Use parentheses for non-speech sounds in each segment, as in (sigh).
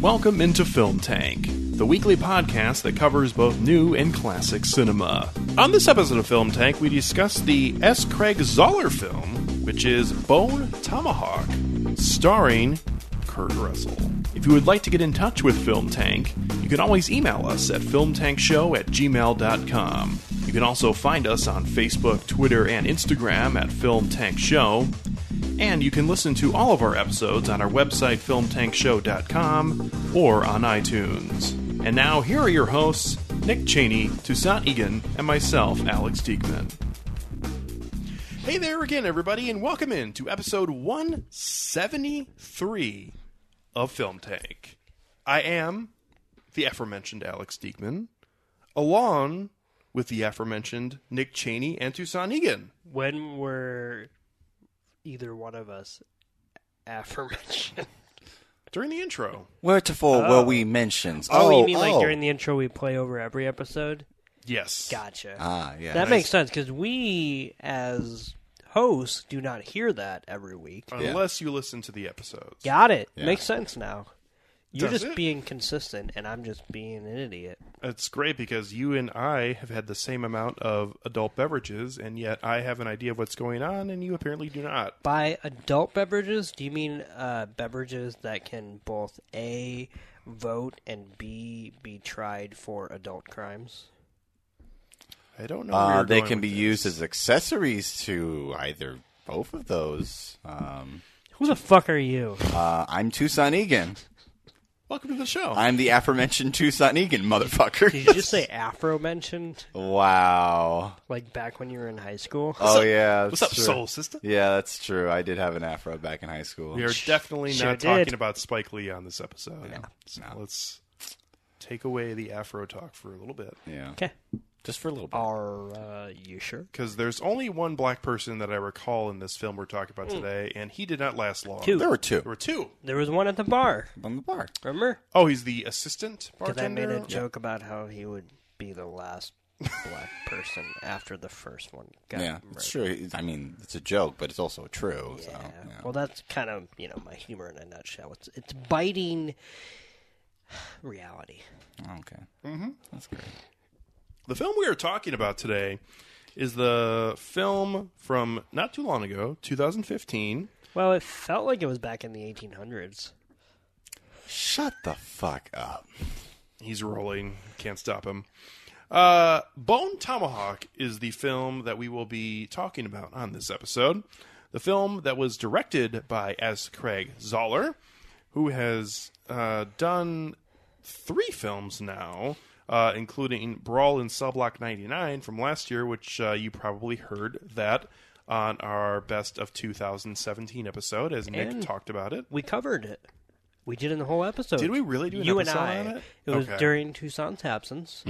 Welcome into Film Tank, the weekly podcast that covers both new and classic cinema. On this episode of Film Tank, we discuss the S. Craig Zahler film, which is Bone Tomahawk, starring Kurt Russell. If you would like to get in touch with Film Tank, you can always email us at filmtankshow at gmail.com. You can also find us on Facebook, Twitter, and Instagram at Film Tank Show. And you can listen to all of our episodes on our website, filmtankshow.com, or on iTunes. And now, here are your hosts, Nick Cheney, Toussaint Egan, and myself, Alex Diekman. Hey there again, everybody, and welcome in to episode 173 of Film Tank. I am the aforementioned Alex Diekman, along with the aforementioned Nick Cheney and Toussaint Egan. when were either one of us aforementioned? (laughs) During the intro. Where Wheretofore Oh. were we mentioned? Oh, you oh, mean like oh. during the intro we play over every episode? Yes. Gotcha. Ah, yeah. that nice. makes sense because we, as hosts, do not hear that every week. Unless you listen to the episodes. Got it. Yeah. Makes sense now. You're Does just it? being consistent, and I'm just being an idiot. It's great because you and I have had the same amount of adult beverages, and yet I have an idea of what's going on, and you apparently do not. By adult beverages, do you mean uh, beverages that can both A, vote, and B, be tried for adult crimes? I don't know. Where Uh, they can be this. used as accessories to either both of those. Um, Who the fuck are you? uh, I'm Toussaint Egan. Welcome to the show. I'm the aforementioned Toussaint Egan, motherfucker. Did you just say Afro mentioned? wow. Like back when you were in high school? Oh yeah. What's up, true. soul sister? Yeah, that's true. I did have an afro back in high school. We are definitely Sure not did. talking about Spike Lee on this episode. Yeah. So No. let's take away the Afro talk for a little bit. Yeah. Okay. Just for a little bit. Are uh, you sure? Because there's only one black person that I recall in this film we're talking about today, and he did not last long. Two. There were two There were two. There was one at the bar. on the bar. Remember? Oh, he's the assistant Because I made a joke about how he would be the last black (laughs) person after the first one got Yeah, murdered. it's true. I mean, it's a joke, but it's also true. Yeah. So, yeah. Well, that's kind of you know my humor in a nutshell. It's it's biting (sighs) reality. okay. Mm-hmm. That's great. The film we are talking about today is the film from not too long ago, 2015. Well, it felt like it was back in the 1800s. Shut the fuck up. He's rolling, can't stop him. Uh, Bone Tomahawk is the film that we will be talking about on this episode. The film that was directed by S. Craig Zahler, who has uh, done three films now, uh, including Brawl in Cell Block 99 from last year, which uh, you probably heard that on our Best of 2017 episode, as Nick And- talked about it. We covered it. We did in the whole episode. Did we really do an you episode and I. on it? was Okay. Mm-hmm. during Toussaint's absence.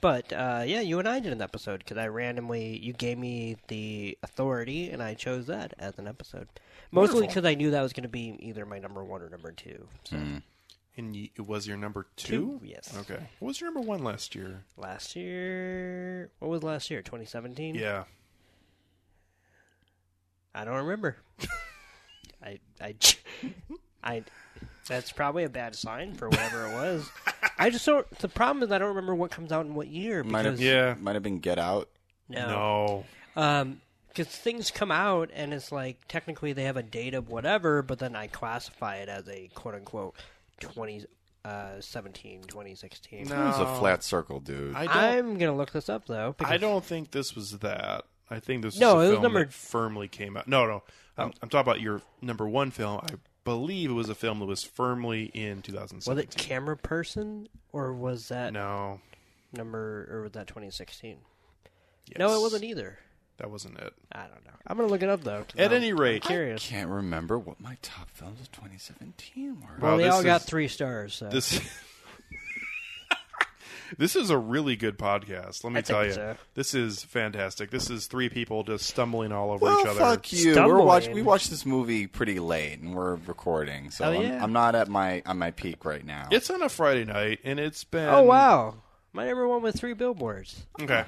But uh, yeah, you and I did an episode because I randomly you gave me the authority and I chose that as an episode. Mostly Wonderful. because I knew that was going to be either my number one or number two. So Mm. And y- it was your number two? Two, yes. Okay. What was your number one last year? last year, what was last year? 2017. Yeah. I don't remember. (laughs) I I I. That's probably a bad sign for whatever it was. (laughs) I just don't. The problem is I don't remember what comes out in what year Might have, because Yeah. might have been Get Out. no, No. Um, because things come out and it's like technically they have a date of whatever, but then I classify it as a quote unquote 2017, uh, 2016. No. It was a flat circle, dude. I don't. I'm gonna look this up though. Because I don't think this was that. I think this No, was it was film number- that firmly came out. No, no. I'm, I'm talking about your number one film. I believe it was a film that was firmly in 2017. Was it Cameraperson or was that No. number or was that 2016? Yes. No, it wasn't either. That wasn't it. I don't know. I'm gonna look it up though. 'cause At I'm- any rate, I'm curious. Can't remember what my top films of 2017 were. Well, Wow, they this all got is- three stars. So. this (laughs) This is a really good podcast. Let me I think tell you, so. this is fantastic. This is three people just stumbling all over Well, each other. fuck you. We're Stumbling. watch- we watched this movie pretty late, and we're recording, so Oh, I'm, yeah? I'm not at my on my peak right now. It's on a Friday night, and it's been Oh wow, my number one with three billboards, Okay, I-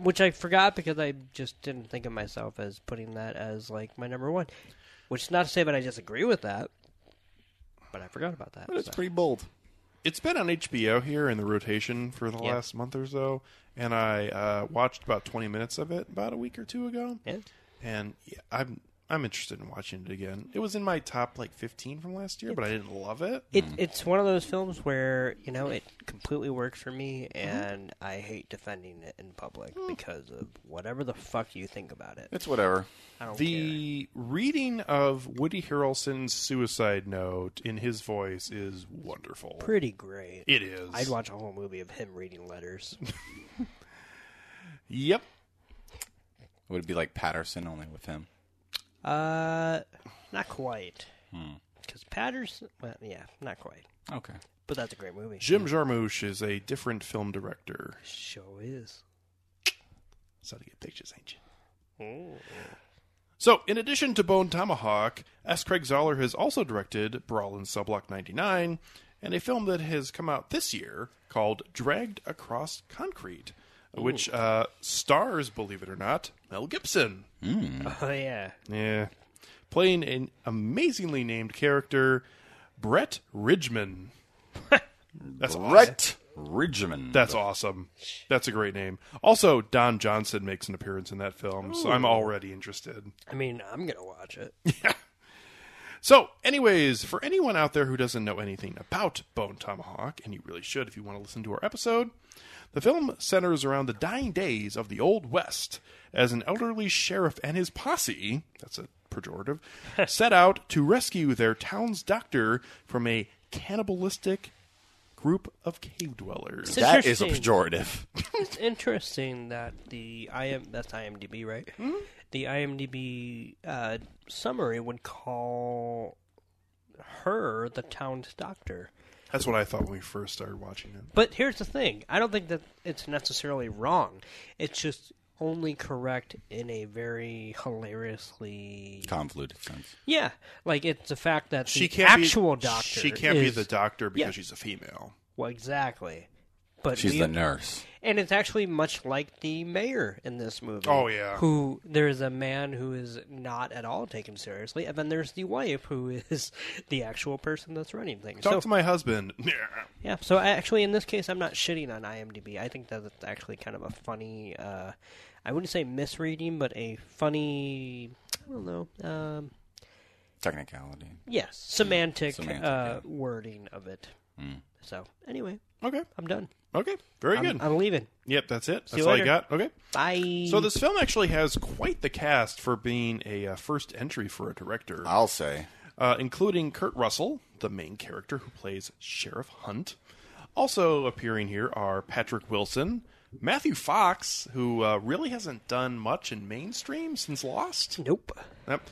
which I forgot because I just didn't think of myself as putting that as like my number one. Which is not to say that I disagree with that, but I forgot about that. but it's so. pretty bold. it's been on HBO here in the rotation for the Yeah. last month or so, and I uh, watched about twenty minutes of it about a week or two ago, Yeah. and yeah, I'm I'm interested in watching it again. It was in my top like fifteen from last year, but I didn't love it. It, it's one of those films where you know it completely works for me, and I hate defending it in public hmm. because of whatever the fuck you think about it. It's whatever. I don't care. The reading of Woody Harrelson's suicide note in his voice is wonderful. Pretty great. It is. I'd watch a whole movie of him reading letters. (laughs) Yep. Would it be like Paterson only with him? Uh, not quite. Hmm. Because Paterson, well, yeah, not quite. Okay. But that's a great movie. Jim Jarmusch is a different film director. Show is. So to get pictures, ain't you? Ooh. So, in addition to Bone Tomahawk, S. Craig Zahler has also directed Brawl in Cell Block 99 and a film that has come out this year called Dragged Across Concrete, which uh, stars, believe it or not, Mel Gibson. (laughs) Oh yeah. Yeah. Playing an amazingly named character, Brett Ridgeman. (laughs) That's awesome. Brett Ridgeman. That's awesome. That's a great name. Also, Don Johnson makes an appearance in that film, so I'm already interested. I mean, I'm gonna watch it. (laughs) So, anyways, for anyone out there who doesn't know anything about Bone Tomahawk, and you really should if you want to listen to our episode, the film centers around the dying days of the Old West as an elderly sheriff and his posse, that's a pejorative, (laughs) set out to rescue their town's doctor from a cannibalistic group of cave dwellers. It's that is a interesting. pejorative. (laughs) It's interesting that the IM that's IMDb, right? The IMDb uh, summary would call her the town's doctor. That's what I thought when we first started watching it. But here's the thing: I don't think that it's necessarily wrong. It's just only correct in a very hilariously Convoluted sense. yeah, like it's the fact that She the can't actual be, doctor. She can't be the doctor because Yeah. she's a female. well, exactly. But She's we- the nurse. And it's actually much like the mayor in this movie. Oh, yeah. Who there's a man who is not at all taken seriously, and then there's the wife who is (laughs) the actual person that's running things. Talk so, to my husband. (laughs) yeah. Yeah. So actually, in this case, I'm not shitting on IMDb. I think that it's actually kind of a funny. Uh, I wouldn't say misreading, but a funny. I don't know. Um, Technicality. yes, semantic, Semantic, uh, yeah. wording of it. So anyway, okay. I'm done. Okay. Very I'm, good. I'm leaving. Yep, that's it. you That's all you later. got. Okay. Bye. So this film actually has quite the cast for being a uh, first entry for a director, I'll say. uh, including Kurt Russell, the main character who plays Sheriff Hunt. Also appearing here are Patrick Wilson, Matthew Fox, who uh, really hasn't done much in mainstream since Lost. nope. Yep.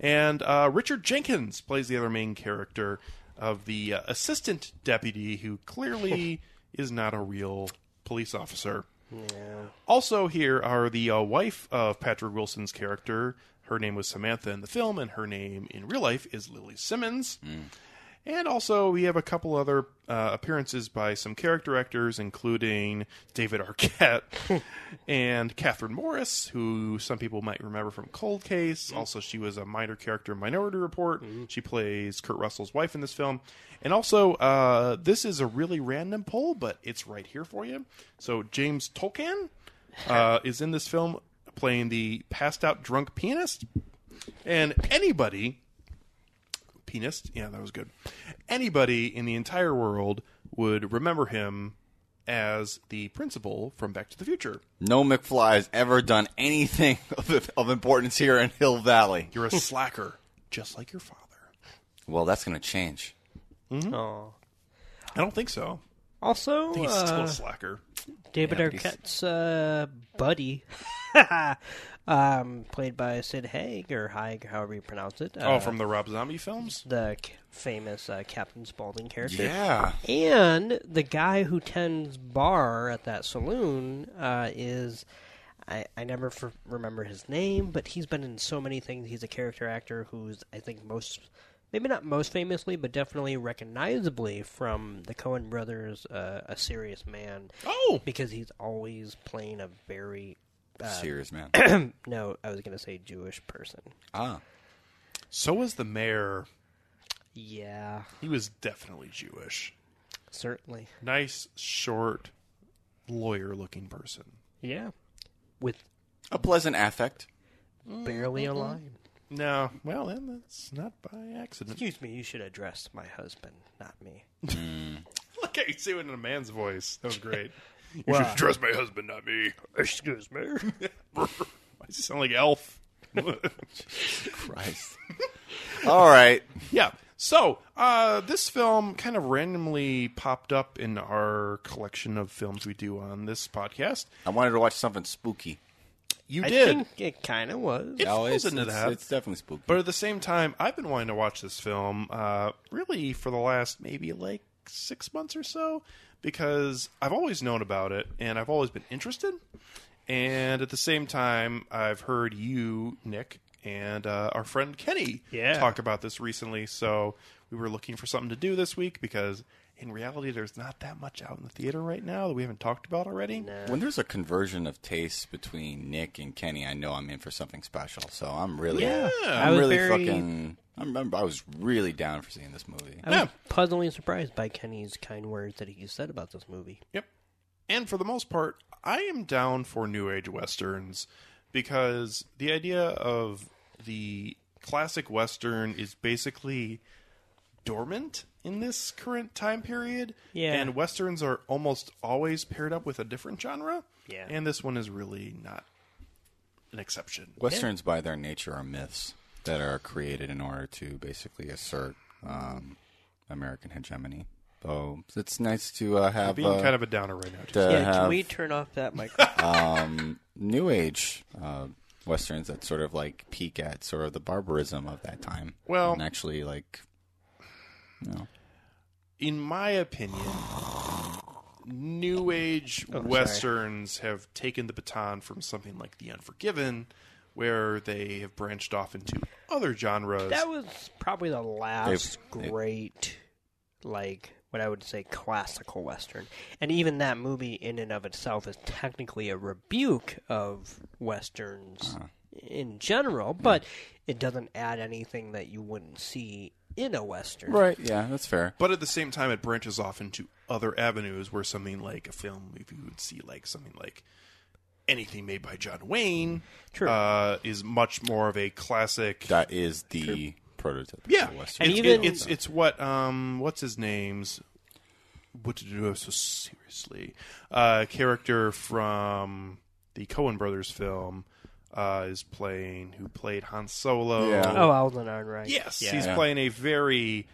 And uh, Richard Jenkins plays the other main character of the uh, assistant deputy who clearly is not a real police officer. Also, here are the uh, wife of Patrick Wilson's character. Her name was Samantha in the film, and her name in real life is Lili Simmons. And also, we have a couple other uh, appearances by some character actors, including David Arquette (laughs) and Kathryn Morris, who some people might remember from Cold Case. Also, she was a minor character in Minority Report. She plays Kurt Russell's wife in this film. And also, uh, this is a really random poll, but it's right here for you. So, James Tolkan uh, (laughs) is in this film playing the passed out drunk pianist. And anybody pianist. Yeah, that was good. Anybody in the entire world would remember him as the principal from Back to the Future. No McFly has ever done anything (laughs) of, of importance here in Hill Valley. You're a slacker, just like your father. Well, that's going to change. Oh. I don't think so. Also, I think he's still uh, a slacker. David Yeah, Arquette's uh, buddy (laughs) um, played by Sid Haig or Haig, however you pronounce it. oh, uh, from the Rob Zombie films. the c- famous uh, Captain Spaulding character. Yeah. And the guy who tends bar at that saloon uh, is. I, I never f- remember his name, but he's been in so many things. He's a character actor who's, I think, most, maybe not most famously, but definitely recognizably from the Coen brothers, uh, A Serious Man, Oh, because he's always playing a very. Uh, Serious man. (clears throat) no, I was going to say Jewish person. ah. so was the mayor. Yeah, He was definitely Jewish. certainly. Nice, short, lawyer-looking person. Yeah. With A pleasant affect. barely a line. No, well then that's not by accident. Excuse me, you should address my husband, not me. (laughs) Look at you say it in a man's voice. That was great. (laughs) You Wow. should trust my husband, not me. Excuse me. Why does he sound like Elf? Christ. (laughs) All right. yeah. So, uh, this film kind of randomly popped up in our collection of films we do on this podcast. I wanted to watch something spooky. You I did. think it kind of was. It falls it's, into it's, that. it's definitely spooky. But at the same time, I've been wanting to watch this film uh, really for the last maybe like six months or so because I've always known about it and I've always been interested. And at the same time, I've heard you, Nick, and uh, our friend Kenny Yeah. talk about this recently. So we were looking for something to do this week because in reality, there's not that much out in the theater right now that we haven't talked about already. when there's a conversion of tastes between Nick and Kenny, I know I'm in for something special. So I'm really, Yeah. I I'm was really very- fucking. I remember I was really down for seeing this movie. I was Yeah. puzzlingly surprised by Kenny's kind words that he said about this movie. Yep. And for the most part, I am down for new age westerns because the idea of the classic western is basically dormant in this current time period. Yeah. And westerns are almost always paired up with a different genre. Yeah. And this one is really not an exception. Westerns, by their nature, are myths that are created in order to basically assert um, American hegemony. So it's nice to uh, have Being uh, kind of a downer right now. to yeah, have can we turn off that microphone? new age uh, westerns that sort of like peak at sort of the barbarism of that time. Well- and actually like, you know, in my opinion, new age westerns have taken the baton from something like The Unforgiven, where they have branched off into other genres. that was probably the last They've- they- great, like, what I would say classical Western. And even that movie, in and of itself, is technically a rebuke of Westerns Uh-huh. in general, but it doesn't add anything that you wouldn't see in a Western. right? Yeah, that's fair. but at the same time, it branches off into other avenues where something like a film, if you would see like something like anything made by John Wayne, True. uh, is much more of a classic. That is the prototype. yeah, of a western. it's, And even- it's it's what um what's his name's what to do so seriously uh character from the Coen Brothers film uh is playing who played Han Solo Yeah. Oh, Alden Ehrenreich. yes Yeah. he's Yeah. playing a very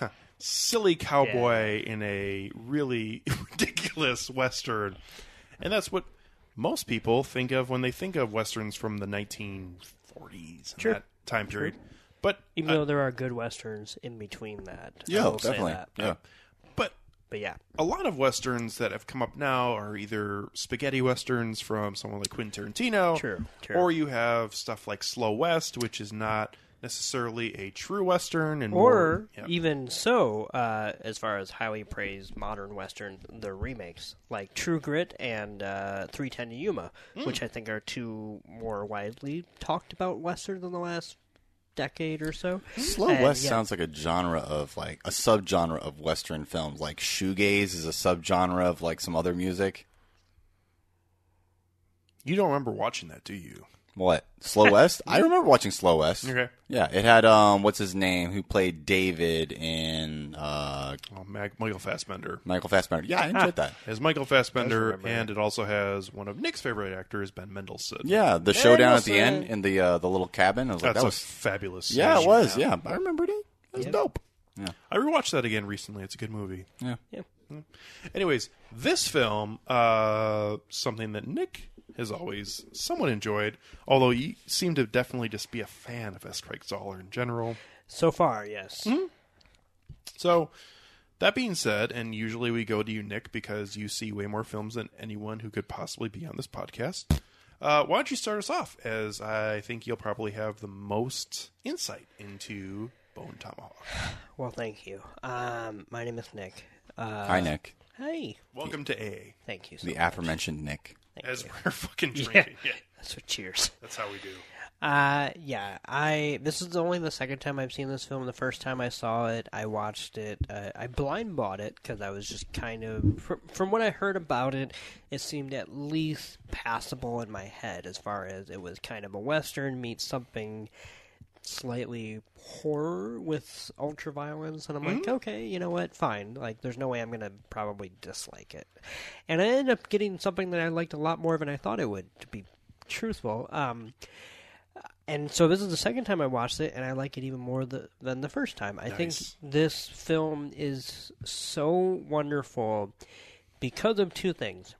(laughs) silly cowboy in a really (laughs) ridiculous western and that's what most people think of when they think of westerns from the 1940s Sure. that time period but Even uh, though there are good westerns in between that. I yeah, will say definitely. that. Yeah. But yeah, a lot of westerns that have come up now are either spaghetti westerns from someone like Quentin Tarantino, True, true. or you have stuff like Slow West, which is not necessarily a true western, and or more, yeah. even so, uh, as far as highly praised modern westerns, the remakes like True Grit and uh, 310 to Yuma, Hmm. which I think are two more widely talked about westerns in the last decade or so. Slow And, West yeah. sounds like a genre of like a subgenre of Western films. Like shoegaze is a subgenre of like some other music. you don't remember watching that, do you? What Slow (laughs) West? I remember watching Slow West. Okay. Yeah, it had um, what's his name? Who played David in uh, Oh, Mag- Michael Fassbender. Michael Fassbender? Yeah, I (laughs) enjoyed that. As Michael Fassbender, remember and it also has one of Nick's favorite actors, Ben Mendelsohn. Yeah, the showdown at the end in the uh, the little cabin. I was like, that's that a was fabulous. yeah, it scene. was. Yeah, I remembered it. It was Yep. dope. I rewatched that again recently. It's a good movie. Yeah. Yeah. Anyways, this film, uh, something that Nick has always somewhat enjoyed, although you seem to definitely just be a fan of S. Craig Zahler in general. So far, yes. So, that being said, and usually we go to you, Nick, because you see way more films than anyone who could possibly be on this podcast. Uh, why don't you start us off, as I think you'll probably have the most insight into Bone Tomahawk. Well, thank you. Um, my name is Nick. Uh, Hi, Nick. Hey, Welcome to AA, thank you. So The much. aforementioned Nick. Thank as you. we're (laughs) fucking Yeah. drinking. Yeah. So cheers. that's how we do. Uh, yeah. I this is only the second time I've seen this film. The first time I saw it, I watched it. Uh, I blind bought it because I was just kind of from, from what I heard about it, it seemed at least passable in my head as far as it was kind of a western meets something slightly horror with ultra violence and I'm like, okay, you know what, fine. Like there's no way I'm gonna probably dislike it. And I ended up getting something that I liked a lot more than I thought it would, to be truthful. Um and so this is the second time I watched it, and I like it even more the, than the first time. I think this film is so wonderful because of two things.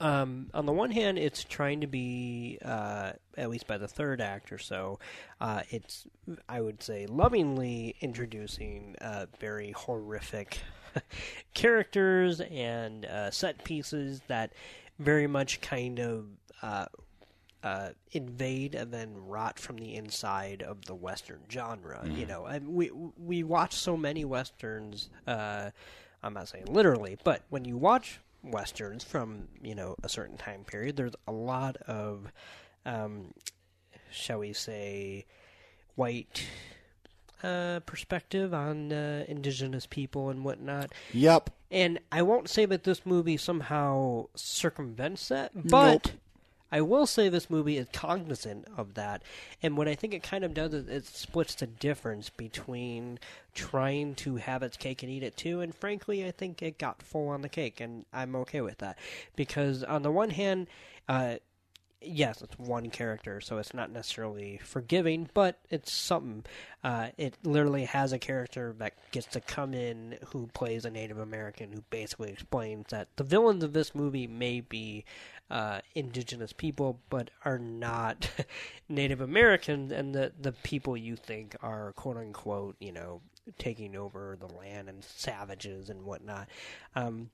Um, on the one hand, it's trying to be, uh, at least by the third act or so, uh, it's, I would say, lovingly introducing uh, very horrific (laughs) characters and uh, set pieces that very much kind of uh, uh, invade and then rot from the inside of the Western genre. You know, and we we watch so many westerns. Uh, I'm not saying literally, but when you watch westerns from you know a certain time period, there's a lot of, um, shall we say, white. Uh, perspective on uh, indigenous people and whatnot, Yep. and I won't say that this movie somehow circumvents that, but I will say this movie is cognizant of that. And what I think it kind of does is it splits the difference between trying to have its cake and eat it too. And frankly, I think it got full on the cake, and I'm okay with that. Because on the one hand, uh, yes, it's one character, so it's not necessarily forgiving, but it's something. Uh, it literally has a character that gets to come in who plays a Native American who basically explains that the villains of this movie may be uh, indigenous people, but are not (laughs) Native American, and the the people you think are quote unquote, you know, taking over the land and savages and whatnot. Um,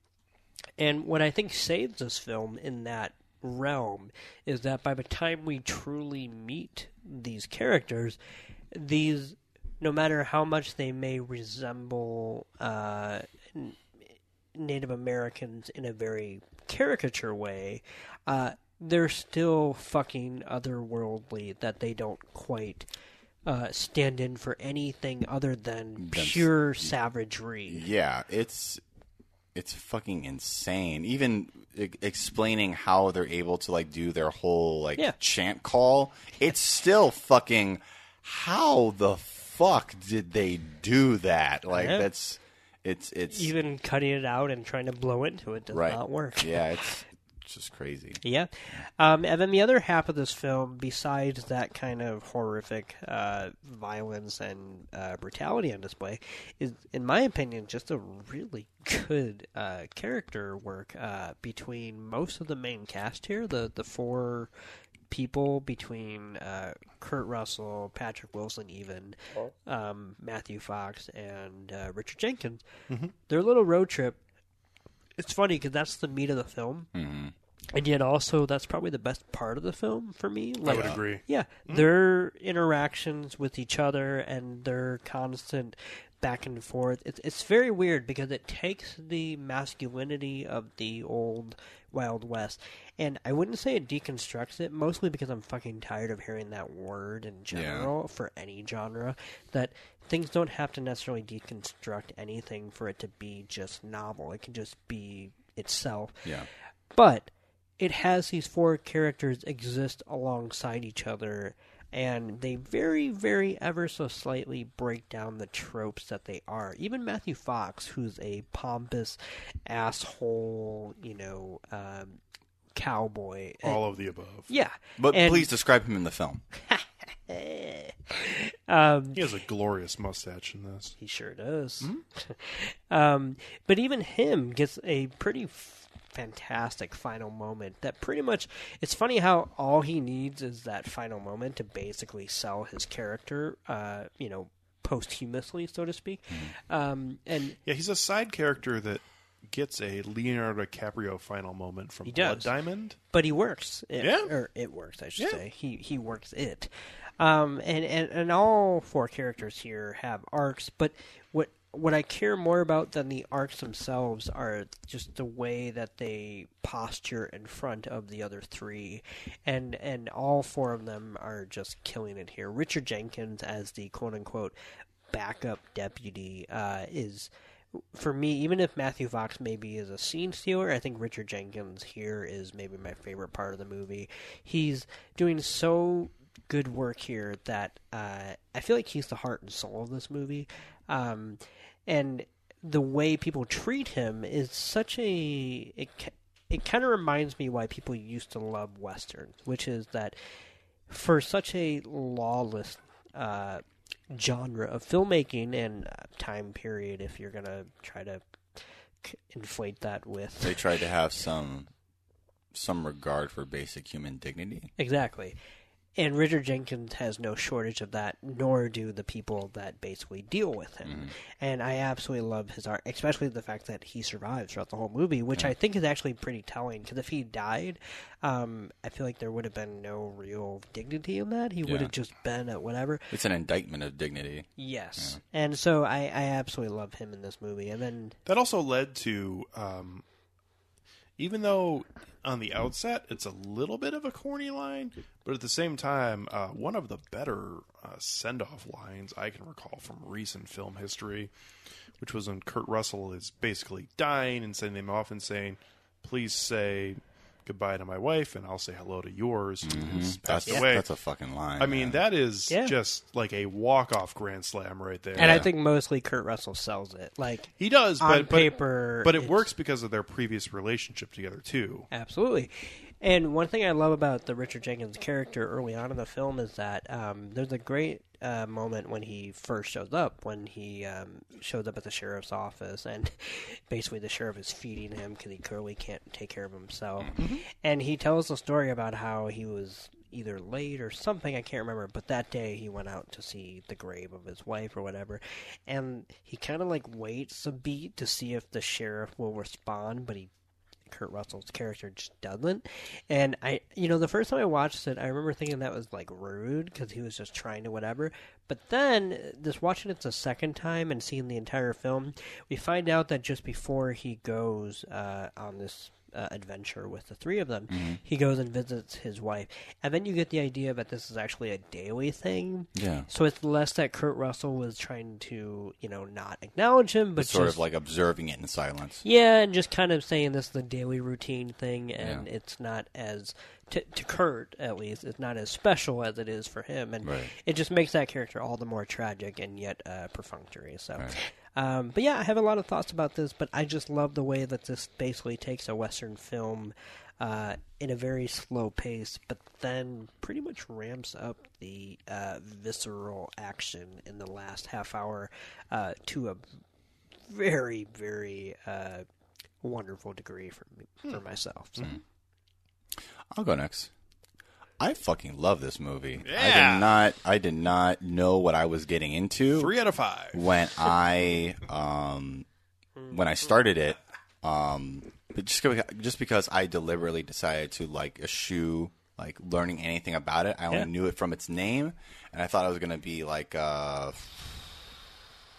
and what I think saves this film in that realm is that by the time we truly meet these characters, these, no matter how much they may resemble uh, Native Americans in a very caricature way, uh, they're still fucking otherworldly that they don't quite. Uh, stand in for anything other than That's- pure savagery. Yeah, it's it's fucking insane. Even e- explaining how they're able to like do their whole like Yeah. chant call, it's still fucking. How the fuck did they do that? Like Yeah. that's it's it's Even cutting it out and trying to blow into it does right. not work. Yeah, it's just crazy. (laughs) Yeah. Um, and then the other half of this film, besides that kind of horrific uh, violence and uh, brutality on display, is, in my opinion, just a really good uh, character work uh, between most of the main cast here. The the four people between uh, Kurt Russell, Patrick Wilson, even um, Matthew Fox, and uh, Richard Jenkins. Their little road trip. It's funny because that's the meat of the film. hmm And yet, also, that's probably the best part of the film for me. I would agree. yeah, their interactions with each other and their constant back and forth. It's it's very weird because it takes the masculinity of the old Wild West, and I wouldn't say it deconstructs it. Mostly because I'm fucking tired of hearing that word in general for any genre. That things don't have to necessarily deconstruct anything for it to be just novel. It can just be itself. Yeah. But it has these four characters exist alongside each other, and they very, very ever so slightly break down the tropes that they are. Even Matthew Fox, who's a pompous asshole, you know, um, cowboy. All of the above. yeah. But And- please describe him in the film. (laughs) Um, He has a glorious mustache in this. He sure does. (laughs) um, but even him gets a pretty f- fantastic final moment that pretty much it's funny how all he needs is that final moment to basically sell his character uh, you know posthumously so to speak Mm-hmm. um, and Yeah, he's a side character that gets a Leonardo DiCaprio final moment from Blood. Diamond. but he works it, Yeah. or it works i should Yeah. say he he works it um, and, and and all four characters here have arcs but what what I care more about than the arcs themselves are just the way that they posture in front of the other three, and and all four of them are just killing it here. Richard Jenkins as the quote unquote backup deputy uh, is for me, even if Matthew Fox maybe is a scene stealer, I think Richard Jenkins here is maybe my favorite part of the movie. He's doing so good work here that uh, I feel like he's the heart and soul of this movie. Um, and the way people treat him is such a it, it kind of reminds me why people used to love westerns, which is that for such a lawless uh, genre of filmmaking and uh, time period, if you're gonna try to inflate that with They tried to have some some regard for basic human dignity. exactly. And Richard Jenkins has no shortage of that, nor do the people that basically deal with him. And I absolutely love his art, especially the fact that he survives throughout the whole movie, which I think is actually pretty telling. Because if he died, um, I feel like there would have been no real dignity in that. He would have just been at whatever. It's an indictment of dignity. Yes. And so I, I absolutely love him in this movie. And then, That also led to, um, even though on the outset it's a little bit of a corny line, but at the same time, uh, one of the better uh, send off lines I can recall from recent film history, which was when Kurt Russell is basically dying and sending him off and saying, Please say goodbye to my wife and I'll say hello to yours who's passed That's away. that's a fucking line. I mean, man. that is Yeah. just like a walk off grand slam right there. and I think mostly Kurt Russell sells it. Like, he does, on but, but paper, but it works because of their previous relationship together too. Absolutely. And one thing I love about the Richard Jenkins character early on in the film is that um, there's a great uh, moment when he first shows up, when he um, shows up at the sheriff's office, and (laughs) basically the sheriff is feeding him because he clearly can't take care of himself. And he tells a story about how he was either late or something, I can't remember, but that day he went out to see the grave of his wife or whatever. And he kind of like waits a beat to see if the sheriff will respond, but he Kurt Russell's character just doesn't. And I, you know, the first time I watched it, I remember thinking that was like rude because he was just trying to whatever. But then, just watching it the second time and seeing the entire film, we find out that just before he goes uh, on this uh, adventure with the three of them, he goes and visits his wife, and then you get the idea that this is actually a daily thing. Yeah. So it's less that Kurt Russell was trying to, you know, not acknowledge him, but sort just of like observing it in silence. yeah, and just kind of saying this is a daily routine thing, and Yeah. it's not as to, to Kurt at least, it's not as special as it is for him, and Right. it just makes that character all the more tragic and yet uh, perfunctory. So, Right. Um, but yeah, I have a lot of thoughts about this, but I just love the way that this basically takes a Western film. Uh, in a very slow pace, but then pretty much ramps up the uh, visceral action in the last half hour uh, to a very, very uh, wonderful degree for me, for myself. So. I'll go next. I fucking love this movie. I did not. I did not know what I was getting into Three out of five. when (laughs) I um when I started it. Um, but just just because I deliberately decided to like eschew like learning anything about it. I only Yeah. knew it from its name, and I thought it was gonna be like uh.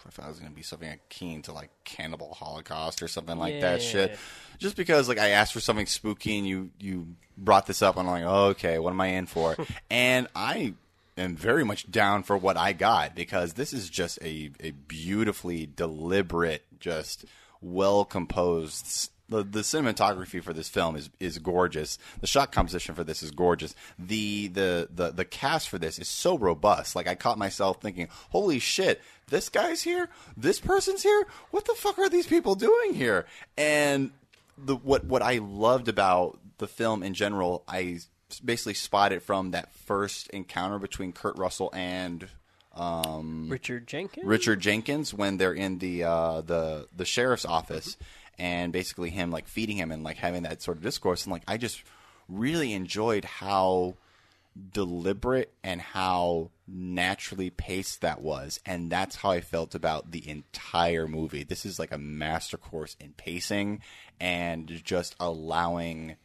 I thought it was gonna be something akin to like Cannibal Holocaust or something like that shit. Just because like I asked for something spooky and you you brought this up and I'm like, oh, okay, what am I in for? (laughs) and I am very much down for what I got because this is just a a beautifully deliberate, just well composed. The, the cinematography for this film is, is gorgeous. The shot composition for this is gorgeous. The, the the the cast for this is so robust. Like I caught myself thinking, "Holy shit, this guy's here. This person's here. What the fuck are these people doing here?" And the what what I loved about the film in general, I basically spotted from that first encounter between Kurt Russell and um, Richard Jenkins. Richard Jenkins when they're in the uh, the the sheriff's office and basically him like feeding him and like having that sort of discourse and like I just really enjoyed how deliberate and how naturally paced that was and that's how I felt about the entire movie. This is like a master course in pacing and just allowing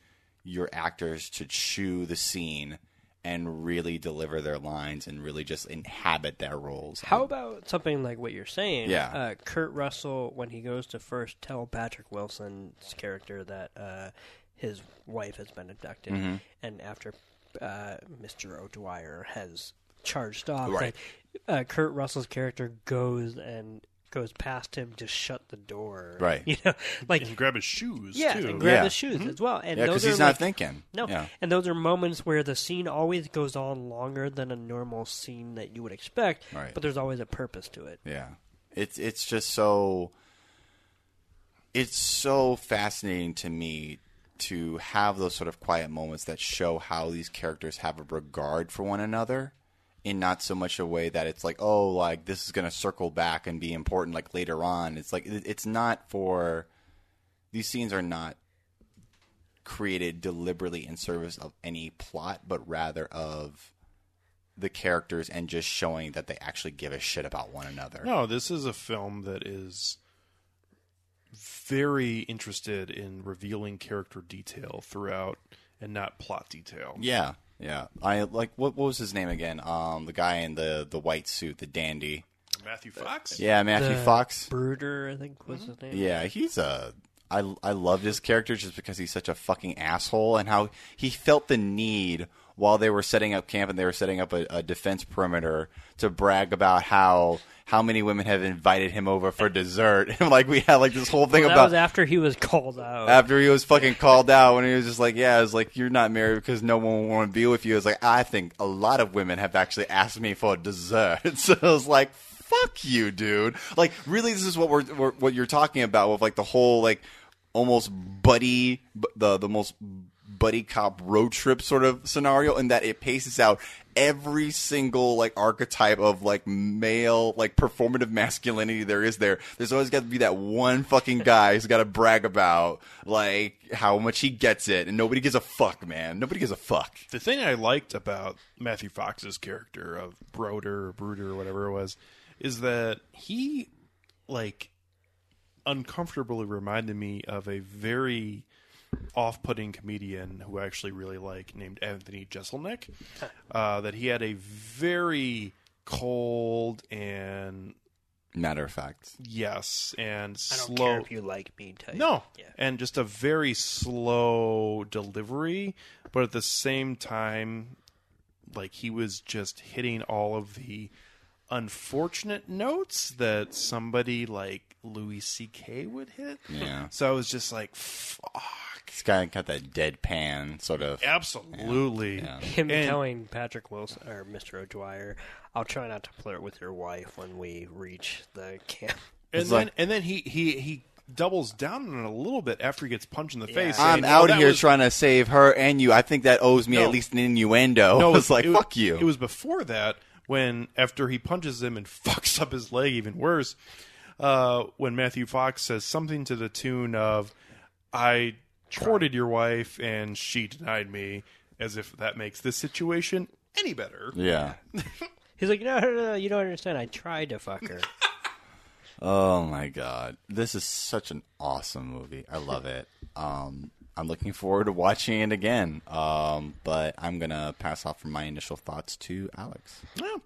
your actors to chew the scene and really deliver their lines and really just inhabit their roles. How about something like what you're saying? Yeah. Uh, Kurt Russell, when he goes to first tell Patrick Wilson's character that uh, his wife has been abducted, Mm-hmm. and after uh, Mr. O'Dwyer has charged off, Right. that, uh, Kurt Russell's character goes and goes past him to shut the door. Right. (laughs) You know, like and grab his shoes yeah, too. and grab Yeah. his shoes as well. And yeah, those because are he's not like- thinking. no, Yeah. and those are moments where the scene always goes on longer than a normal scene that you would expect, Right. but there's always a purpose to it. Yeah. It's it's just so it's so fascinating to me to have those sort of quiet moments that show how these characters have a regard for one another in not so much a way that it's like oh like this is going to circle back and be important like later on it's like it's not for these scenes are not created deliberately in service of any plot but rather of the characters and just showing that they actually give a shit about one another. No, this is a film that is very interested in revealing character detail throughout and not plot detail. Yeah, yeah. I like what, what was his name again? Um, the guy in the the white suit, the dandy. Matthew Fox? Yeah, Matthew The Fox. Brooder, I think was his name. Yeah, he's a. I I loved his character just because he's such a fucking asshole and how he felt the need while they were setting up camp and they were setting up a, a defense perimeter to brag about how how many women have invited him over for dessert and (laughs) like we had like this whole thing Well, that about was after he was called out. after he was fucking called out when he was just like, yeah, it's like you're not married because no one will want to be with you. It's like I think a lot of women have actually asked me for dessert. (laughs) So I was like, fuck you, dude. Like really, this is what we're, we're what you're talking about with like the whole like almost buddy b- the the most buddy cop road trip sort of scenario in that it paces out every single like archetype of like male like performative masculinity there is there. There's always got to be that one fucking guy who's got to brag about like how much he gets it and nobody gives a fuck man. Nobody gives a fuck. The thing I liked about Matthew Fox's character of Broder or Brooder or whatever it was is that he like uncomfortably reminded me of a very off-putting comedian who I actually really like named Anthony Jeselnik. (laughs) Uh, that he had a very cold and matter of fact yes and I don't slow care if you like me type. no. Yeah. And just a very slow delivery, but at the same time, like he was just hitting all of the unfortunate notes that somebody like Louis C.K. would hit. Yeah. So I was just like, fuck. this guy got that deadpan sort of Absolutely. Yeah. Him And- telling Patrick Wilson or Mr. O'Dwyer, "I'll try not to flirt with your wife when we reach the camp." And It's then, like- and then he, he, he doubles down on it a little bit after he gets punched in the face. I'm saying, "Oh, out that here was- trying to save her and you. I think that owes me No. at least an innuendo. No, (laughs) I was like, it fuck you. It was before that when after he punches him and (laughs) fucks up his leg even worse. Uh, when Matthew Fox says something to the tune of, "I courted your wife and she denied me," as if that makes this situation any better. yeah. (laughs) He's like, "No, no, no, you don't understand. I tried to fuck her." (laughs) Oh my god, this is such an awesome movie. I love it. Um, I'm looking forward to watching it again. Um, but I'm gonna pass off from my initial thoughts to Alex. Yeah.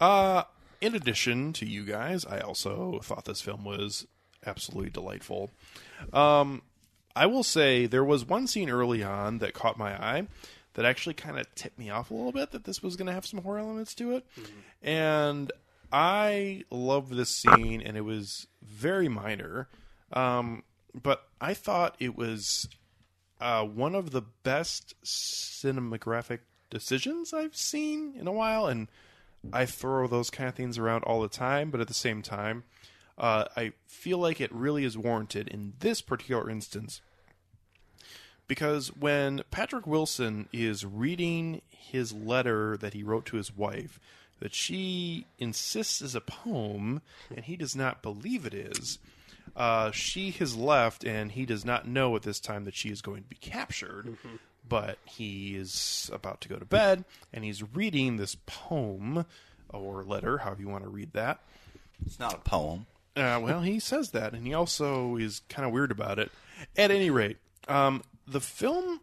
Uh, in addition to you guys, I also thought this film was absolutely delightful. Um, I will say there was one scene early on that caught my eye that actually kind of tipped me off a little bit that this was going to have some horror elements to it. And I love this scene, and it was very minor. Um, but I thought it was uh, one of the best cinematographic decisions I've seen in a while, and I throw those kind of things around all the time. But at the same time, uh, I feel like it really is warranted in this particular instance because when Patrick Wilson is reading his letter that he wrote to his wife that she insists is a poem, and he does not believe it is. Uh, she has left, and he does not know at this time that she is going to be captured. But he is about to go to bed, and he's reading this poem or letter, however you want to read that. It's not a poem. Uh, well, he says that, and he also is kind of weird about it. At any rate, um, the film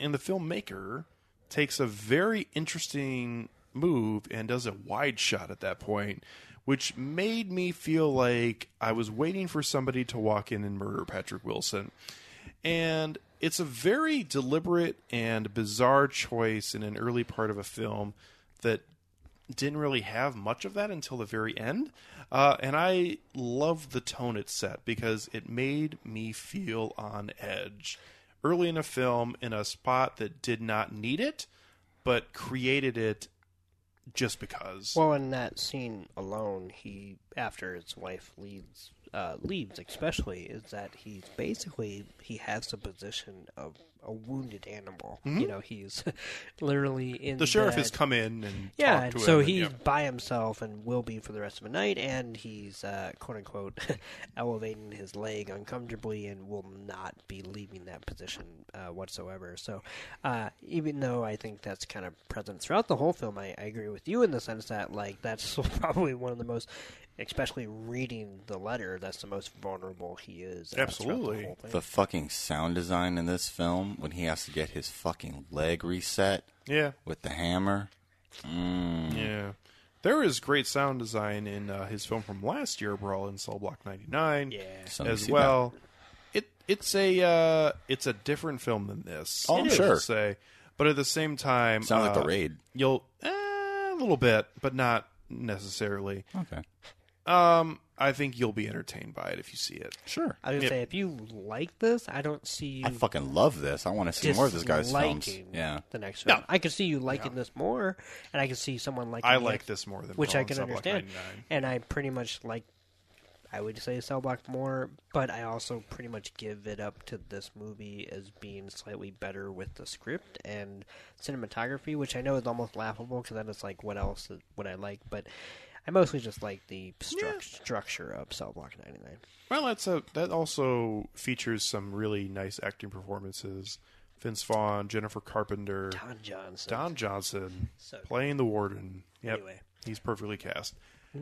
and the filmmaker takes a very interesting move and does a wide shot at that point, which made me feel like I was waiting for somebody to walk in and murder Patrick Wilson. And it's a very deliberate and bizarre choice in an early part of a film that didn't really have much of that until the very end. Uh, and I love the tone it set because it made me feel on edge. Early in a film, in a spot that did not need it, but created it just because. Well, in that scene alone, he after his wife leaves, uh, leaves especially, is that he's basically he has the position of a wounded animal. You know, he's (laughs) literally in Mm-hmm. the sheriff bed. has come in and Yeah, talked and to so him. and- he's yeah. by himself and will be for the rest of the night, and he's uh, quote unquote (laughs) elevating his leg uncomfortably and will not be leaving that position uh, whatsoever. So, uh, even though I think that's kind of present throughout the whole film, I, I agree with you in the sense that like that's (laughs) probably one of the most, especially reading the letter, that's the most vulnerable he is. throughout the Absolutely. The fucking sound design in this film when he has to get his fucking leg reset yeah, with the hammer. yeah. There is great sound design in uh, his film from last year, Brawl in Cell Block 99. yeah. So let me as see well. It it's a uh, it's a different film than this. Oh, I'm I have to sure. Say, but at the same time, Sound like uh, the raid. You'll eh, a little bit, but not necessarily. Okay. Um, I think you'll be entertained by it if you see it. Sure. I was gonna say if you like this, I don't see you I fucking love this. I want to see more of this guy's films. disliking Yeah. the next one, No. I can see you liking this more, and I can see someone liking. I the like ex- this more than which Brawl I in can Cell Block understand. 99. And I pretty much like. I would say Cell Block more, but I also pretty much give it up to this movie as being slightly better with the script and cinematography, which I know is almost laughable because then it's like, what else is- would I like? But I mostly just like the stru- structure of Cell Block 99. Well, that's a that also features some really nice acting performances. Vince Vaughn, Jennifer Carpenter, Don Johnson. Don Johnson So playing the warden. Yep, Anyway. He's perfectly cast.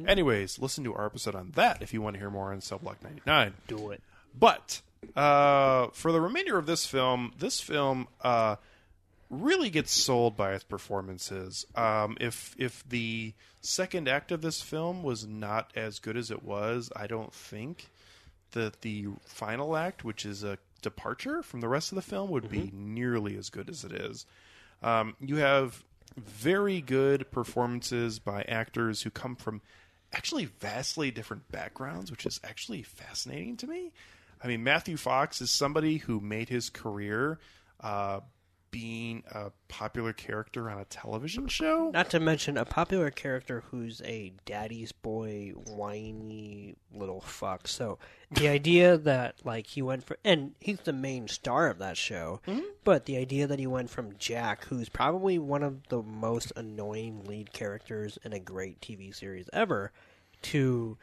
Anyways, listen to our episode on that if you want to hear more on Cell Block 99. Do it. But uh, for the remainder of this film, this film uh, really gets sold by its performances. Um, if if the second act of this film was not as good as it was, I don't think that the final act, which is a departure from the rest of the film, would be nearly as good as it is. Um, you have very good performances by actors who come from actually vastly different backgrounds, which is actually fascinating to me. I mean, Matthew Fox is somebody who made his career uh, being a popular character on a television show. Not to mention a popular character who's a daddy's boy, whiny little fuck. So the (laughs) idea that like he went for, and he's the main star of that show, mm-hmm. but the idea that he went from Jack, who's probably one of the most annoying lead characters in a great TV series ever, to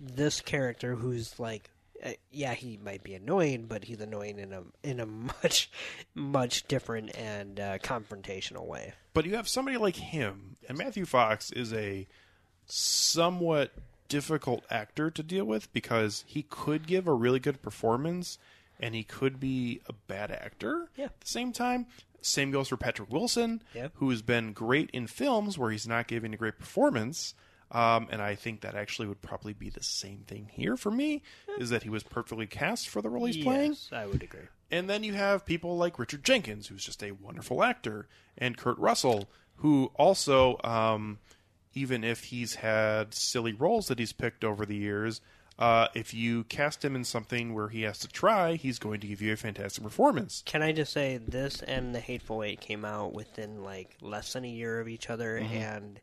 this character who's like. Uh, Yeah, he might be annoying, but he's annoying in a in a (laughs) much, much different and uh, confrontational way. But you have somebody like him, and Matthew Fox is a somewhat difficult actor to deal with because he could give a really good performance and he could be a bad actor Yeah. at the same time. Same goes for Patrick Wilson, who has been great in films where he's not giving a great performance. Um, and I think that actually would probably be the same thing here for me, is that he was perfectly cast for the role he's playing. Yes, I would agree. And then you have people like Richard Jenkins, who's just a wonderful actor, and Kurt Russell, who also, um, even if he's had silly roles that he's picked over the years, uh, if you cast him in something where he has to try, he's going to give you a fantastic performance. Can I just say this and The Hateful Eight came out within like less than a year of each other, Mm-hmm. and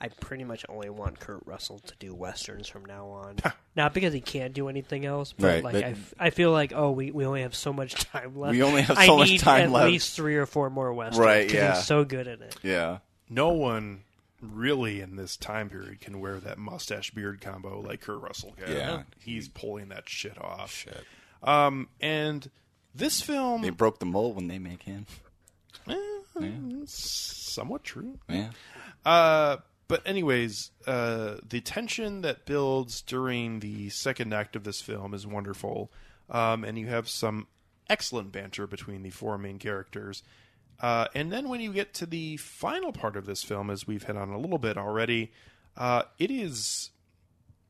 I pretty much only want Kurt Russell to do westerns from now on. Not because he can't do anything else, but Right, like but- I, f- I feel like oh we, we only have so much (laughs) time left. We only have I so much need time at left. least three or four more westerns. Right, 'cause yeah. He's so good at it. Yeah. No one really in this time period can wear that mustache beard combo like Kurt Russell can. Yeah. he's pulling that shit off. Shit. Um, and this film, They broke the mold when they make him. eh, somewhat true. Yeah. Uh, but anyways, uh, the tension that builds during the second act of this film is wonderful, um, and you have some excellent banter between the four main characters. Uh, and then when you get to the final part of this film, as we've hit on a little bit already, uh, it is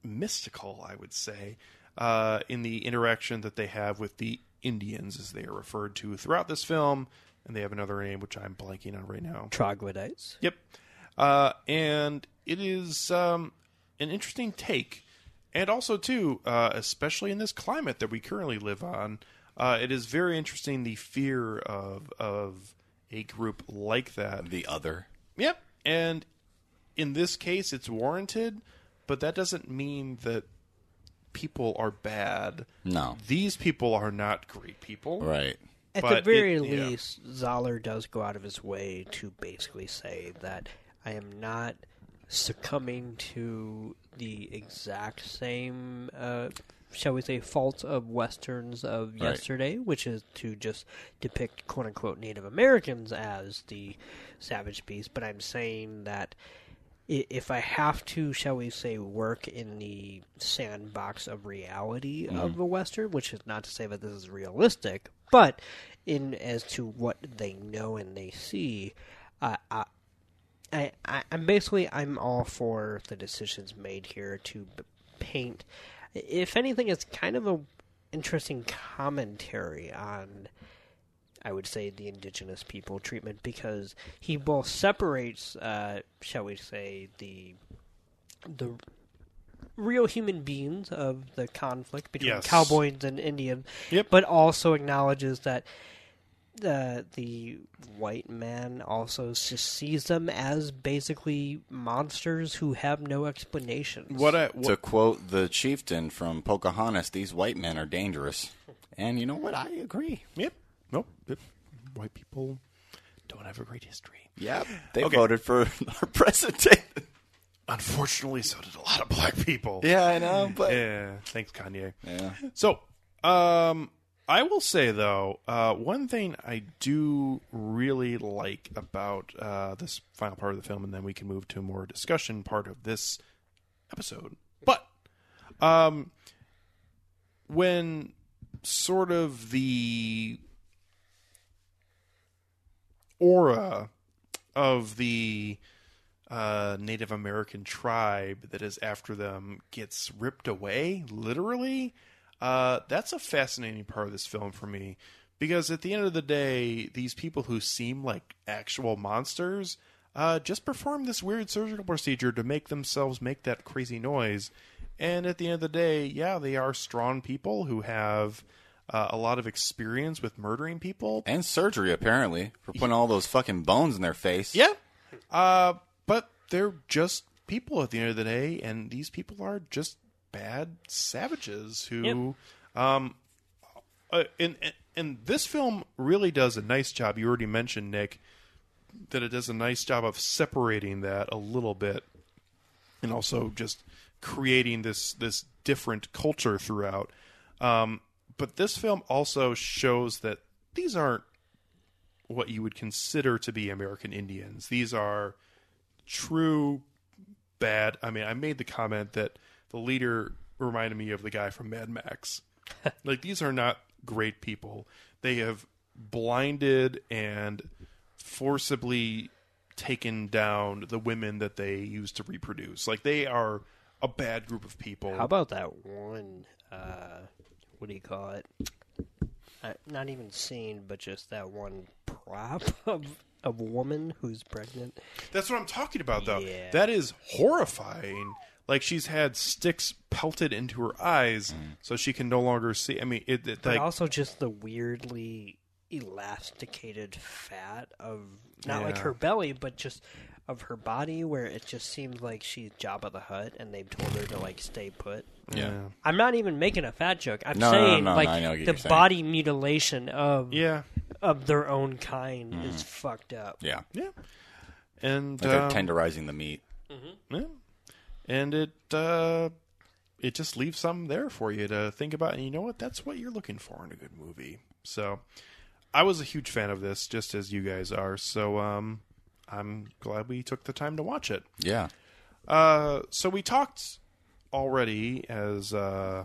mystical, I would say, uh, in the interaction that they have with the Indians, as they are referred to throughout this film, and they have another name which I'm blanking on right now. Troglodytes. Yep. Uh, and it is um, an interesting take. And also, too, uh, especially in this climate that we currently live on, uh, it is very interesting the fear of, of a group like that. The other. Yep. And in this case, it's warranted, but that doesn't mean that people are bad. No. These people are not great people. Right. At the very it- yeah. least, Zahler does go out of his way to basically say that I am not succumbing to the exact same, uh, shall we say, faults of westerns of Right. yesterday, which is to just depict "quote unquote" Native Americans as the savage beast. But I'm saying that if I have to, shall we say, work in the sandbox of reality of a western, which is not to say that this is realistic, but in as to what they know and they see, uh, I, I, I, I'm basically I'm all for the decisions made here to b- paint. If anything, it's kind of a interesting commentary on I would say the indigenous people treatment because he both separates, uh, shall we say, the the real human beings of the conflict between Yes. cowboys and Indians, Yep. but also acknowledges that the the white man also just sees them as basically monsters who have no explanations. What I, what, To quote the chieftain from Pocahontas, these white men are dangerous. And you know what? I agree. Yep. Nope. Yep. White people don't have a great history. Yep. They Okay. voted for (laughs) our president. Unfortunately, so did a lot of black people. yeah, I know, but Yeah. Thanks, Kanye. yeah. So, um, I will say though, uh, one thing I do really like about uh, this final part of the film, and then we can move to a more discussion part of this episode. But, um, when sort of the aura of the uh, Native American tribe that is after them gets ripped away, literally, uh, that's a fascinating part of this film for me. Because at the end of the day, these people who seem like actual monsters uh, just perform this weird surgical procedure to make themselves make that crazy noise. And at the end of the day, yeah, they are strong people who have uh, a lot of experience with murdering people. And surgery, apparently, for putting all those fucking bones in their face. Yeah. Uh, but they're just people at the end of the day, and these people are just bad savages who, um, uh, and, and and this film really does a nice job. You already mentioned Nick that it does a nice job of separating that a little bit, and also just creating this this different culture throughout. Um, but this film also shows that these aren't what you would consider to be American Indians. These are true bad. I mean, I made the comment that the leader reminded me of the guy from Mad Max. (laughs) like these are not great people. They have blinded and forcibly taken down the women that they use to reproduce. Like they are a bad group of people. How about that one? Uh, what do you call it? Uh, not even seen, but just that one prop (laughs) of of a woman who's pregnant. That's what I'm talking about, though. Yeah. That is horrifying. Like she's had sticks pelted into her eyes, so she can no longer see. I mean, it, it But like also just the weirdly elasticated fat of not like her belly, but just of her body, where it just seems like she's Jabba the Hutt, and they've told her to like stay put. Yeah. I'm not even making a fat joke. I'm No, no, no, saying no, like I the you're saying. body mutilation of yeah, of their own kind Mm-hmm. is fucked up. Yeah. yeah. and Like they're um, tenderizing the meat. Yeah. And it uh, it just leaves some there for you to think about. And you know what? That's what you're looking for in a good movie. So I was a huge fan of this, just as you guys are. So um, I'm glad we took the time to watch it. Yeah. Uh, so we talked already as uh,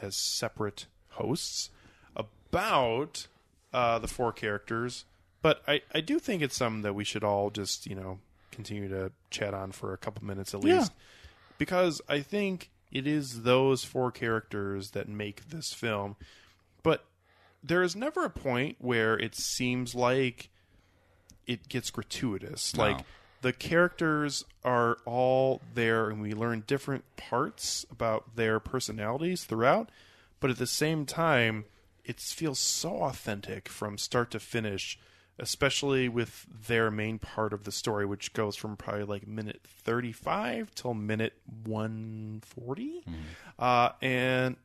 as separate hosts about uh, the four characters, but I, I do think it's something that we should all just you know continue to chat on for a couple minutes at Yeah. least, because I think it is those four characters that make this film. But there is never a point where it seems like it gets gratuitous. No. Like the characters are all there and we learn different parts about their personalities throughout, but at the same time it feels so authentic from start to finish, especially with their main part of the story which goes from probably like minute 35 till minute 140. Uh and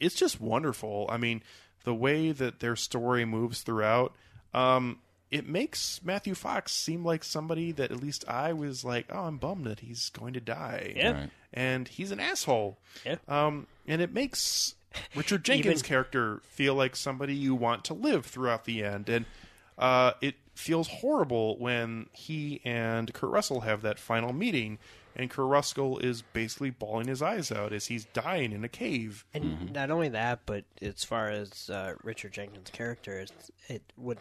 it's just wonderful. I mean, the way that their story moves throughout, um, it makes Matthew Fox seem like somebody that at least I was like, oh, I'm bummed that he's going to die. Yeah. Right. And he's an asshole. Yeah. Um, and it makes Richard (laughs) Jenkins' Even- character feel like somebody you want to live throughout the end. And uh, it feels horrible when he and Kurt Russell have that final meeting, and Kurt Russell is basically bawling his eyes out as he's dying in a cave. And not only that, but as far as uh, Richard Jenkins' character, it's, it what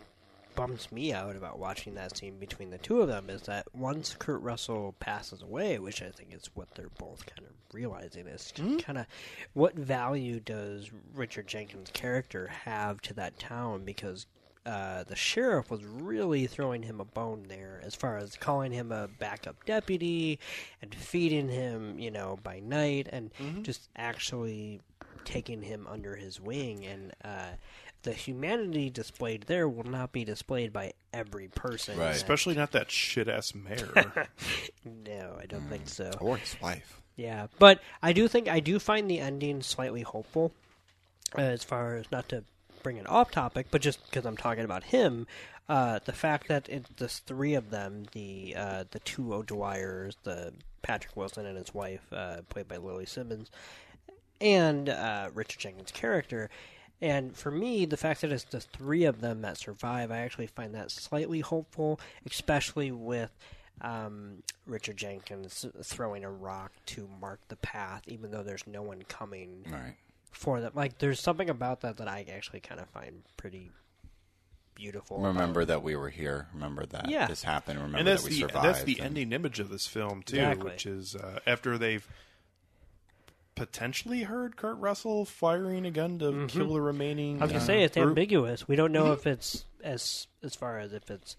bums me out about watching that scene between the two of them is that once Kurt Russell passes away, which I think is what they're both kind of realizing is kind of what value does Richard Jenkins' character have to that town because. Uh, the sheriff was really throwing him a bone there as far as calling him a backup deputy and feeding him, you know, by night and just actually taking him under his wing and uh, the humanity displayed there will not be displayed by every person Right. Especially not that shit ass mayor. (laughs) no i don't think so Or his wife. yeah but i do think i do find the ending slightly hopeful uh, as far as not to bring it off topic but just because i'm talking about him uh, the fact that it's the three of them the uh, the two o'dwyers the patrick wilson and his wife uh, played by Lili Simmons and uh, Richard Jenkins' character. And for me, the fact that it's the three of them that survive, I actually find that slightly hopeful, especially with um, Richard Jenkins throwing a rock to mark the path, even though there's no one coming Right. For them. Like, there's something about that that I actually kind of find pretty beautiful. Remember that we were here. Remember that Yeah. this happened. Remember and that's that we the survived. that's the and- ending image of this film too, Exactly. which is uh, after they've potentially heard Kurt Russell firing a gun to kill the remaining. Mm-hmm. I was gonna say it's group. ambiguous. We don't know if it's as as far as if it's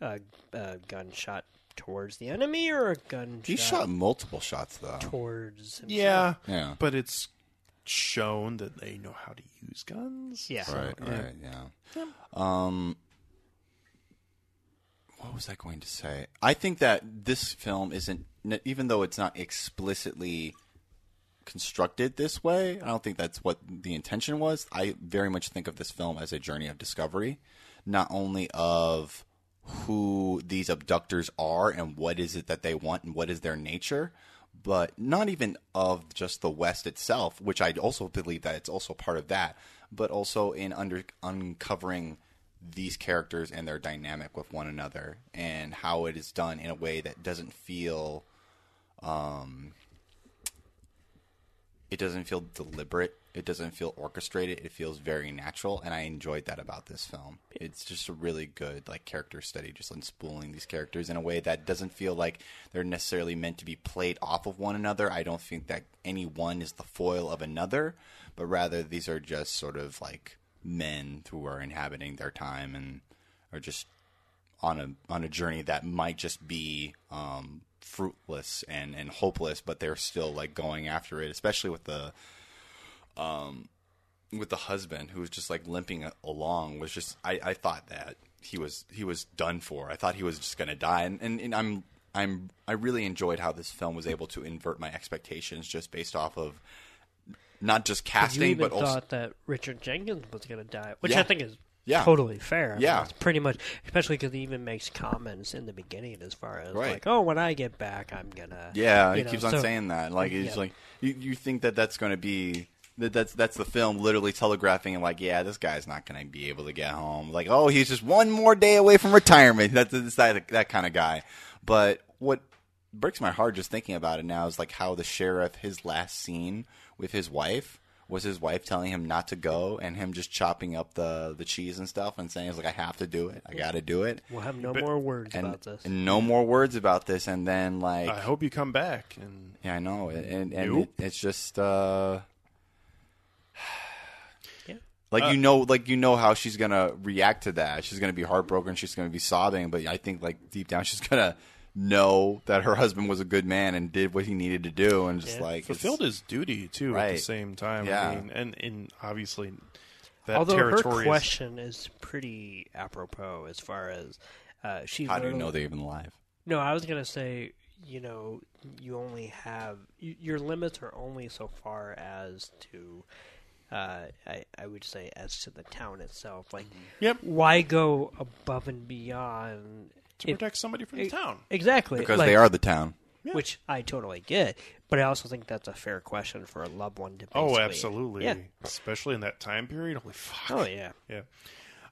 a, a gunshot towards the enemy or a gunshot He shot multiple shots though. towards himself. Yeah, Yeah. but it's shown that they know how to use guns. Yeah. Right, yeah. right, yeah. Um, what was I going to say? I think that this film isn't, even though it's not explicitly constructed this way, I don't think that's what the intention was. I very much think of this film as a journey of discovery, not only of who these abductors are and what is it that they want and what is their nature, but not even of just the West itself, which I also believe that it's also part of that, but also in under uncovering these characters and their dynamic with one another and how it is done in a way that doesn't feel um it doesn't feel deliberate it doesn't feel orchestrated it feels very natural and i enjoyed that about this film it's just a really good like character study just unspooling these characters in a way that doesn't feel like they're necessarily meant to be played off of one another i don't think that any one is the foil of another but rather these are just sort of like men who are inhabiting their time and are just on a on a journey that might just be um, fruitless and and hopeless, but they're still like going after it. Especially with the um with the husband who was just like limping along was just I, I thought that he was he was done for. I thought he was just gonna die, and, and, and I'm I'm I really enjoyed how this film was able to invert my expectations just based off of not just casting but also thought that Richard Jenkins was going to die, which Yeah. I think is Yeah. totally fair. I mean, Yeah. it's pretty much, especially because he even makes comments in the beginning as far as Right. like, "Oh, when I get back, I'm gonna." Yeah, he know, keeps on so- saying that. Like he's Yeah. like you, you think that that's going to be that's that's the film literally telegraphing and like yeah this guy's not going to be able to get home like oh he's just one more day away from retirement (laughs) that's, that's that that kind of guy but what breaks my heart just thinking about it now is like how the sheriff his last scene with his wife was his wife telling him not to go and him just chopping up the the cheese and stuff and saying it's like I have to do it I got to do it We'll have no But- more words and, about this. and no more words about this and then like I hope you come back. And yeah, I know, and and Nope. it, it's just uh, (sighs) Yeah. like Uh, you know, like you know how she's gonna react to that. She's gonna be heartbroken. She's gonna be sobbing. But I think like deep down, (laughs) she's gonna know that her husband was a good man and did what he needed to do, and just Yeah. like fulfilled his duty too at the same time. Yeah. I mean, and and obviously that Although her territory is question is pretty apropos as far as uh, she's. How do you know they're even alive? No, I was gonna say, you know, you only have y your limits are only so far as to, uh, I I would say as to the town itself. Like, Yep. why go above and beyond to if- protect somebody from the town. exactly Because like- they are the town. which I totally get. But I also think that's a fair question for a loved one to. Oh, absolutely. Yeah. Especially in that time period. Holy fuck. Oh yeah. Yeah.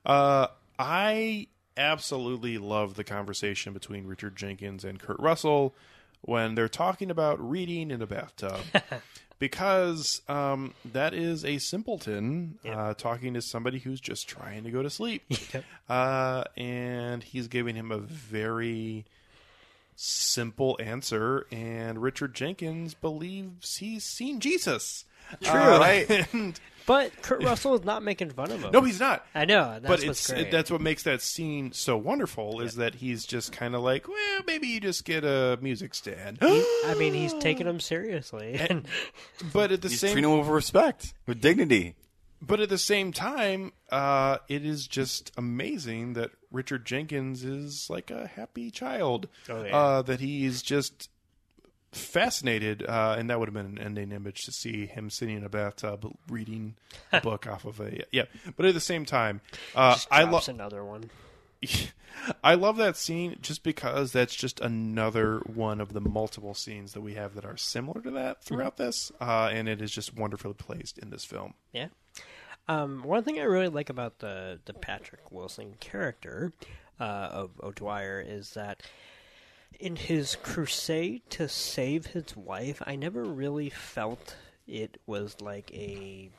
Uh, I absolutely love the conversation between Richard Jenkins and Kurt Russell when they're talking about reading in a bathtub. (laughs) because um, that is a simpleton uh, talking to somebody who's just trying to go to sleep. (laughs) Yep. Uh, and he's giving him a very simple answer. And Richard Jenkins believes he's seen Jesus. True. Uh, right? (laughs) and, But Kurt Russell is not making fun of him. no, he's not I know. That's but what's it's great. that's what makes that scene so wonderful is that he's just kind of like, well, maybe you just get a music stand, (gasps) I mean, he's taking him seriously. And (laughs) but at the He's same treating him with respect, with dignity. but at the same time, uh, it is just amazing that Richard Jenkins is like a happy child. Oh, yeah. uh, that he's just fascinated, uh, and that would have been an ending image to see him sitting in a bathtub reading a book off of a yeah. But at the same time, uh, I love. another one. (laughs) I love that scene just because that's just another one of the multiple scenes that we have that are similar to that throughout this, uh, and it is just wonderfully placed in this film. Yeah. Um, one thing I really like about the the Patrick Wilson character uh, of O'Dwyer is that in his crusade to save his wife, I never really felt it was like a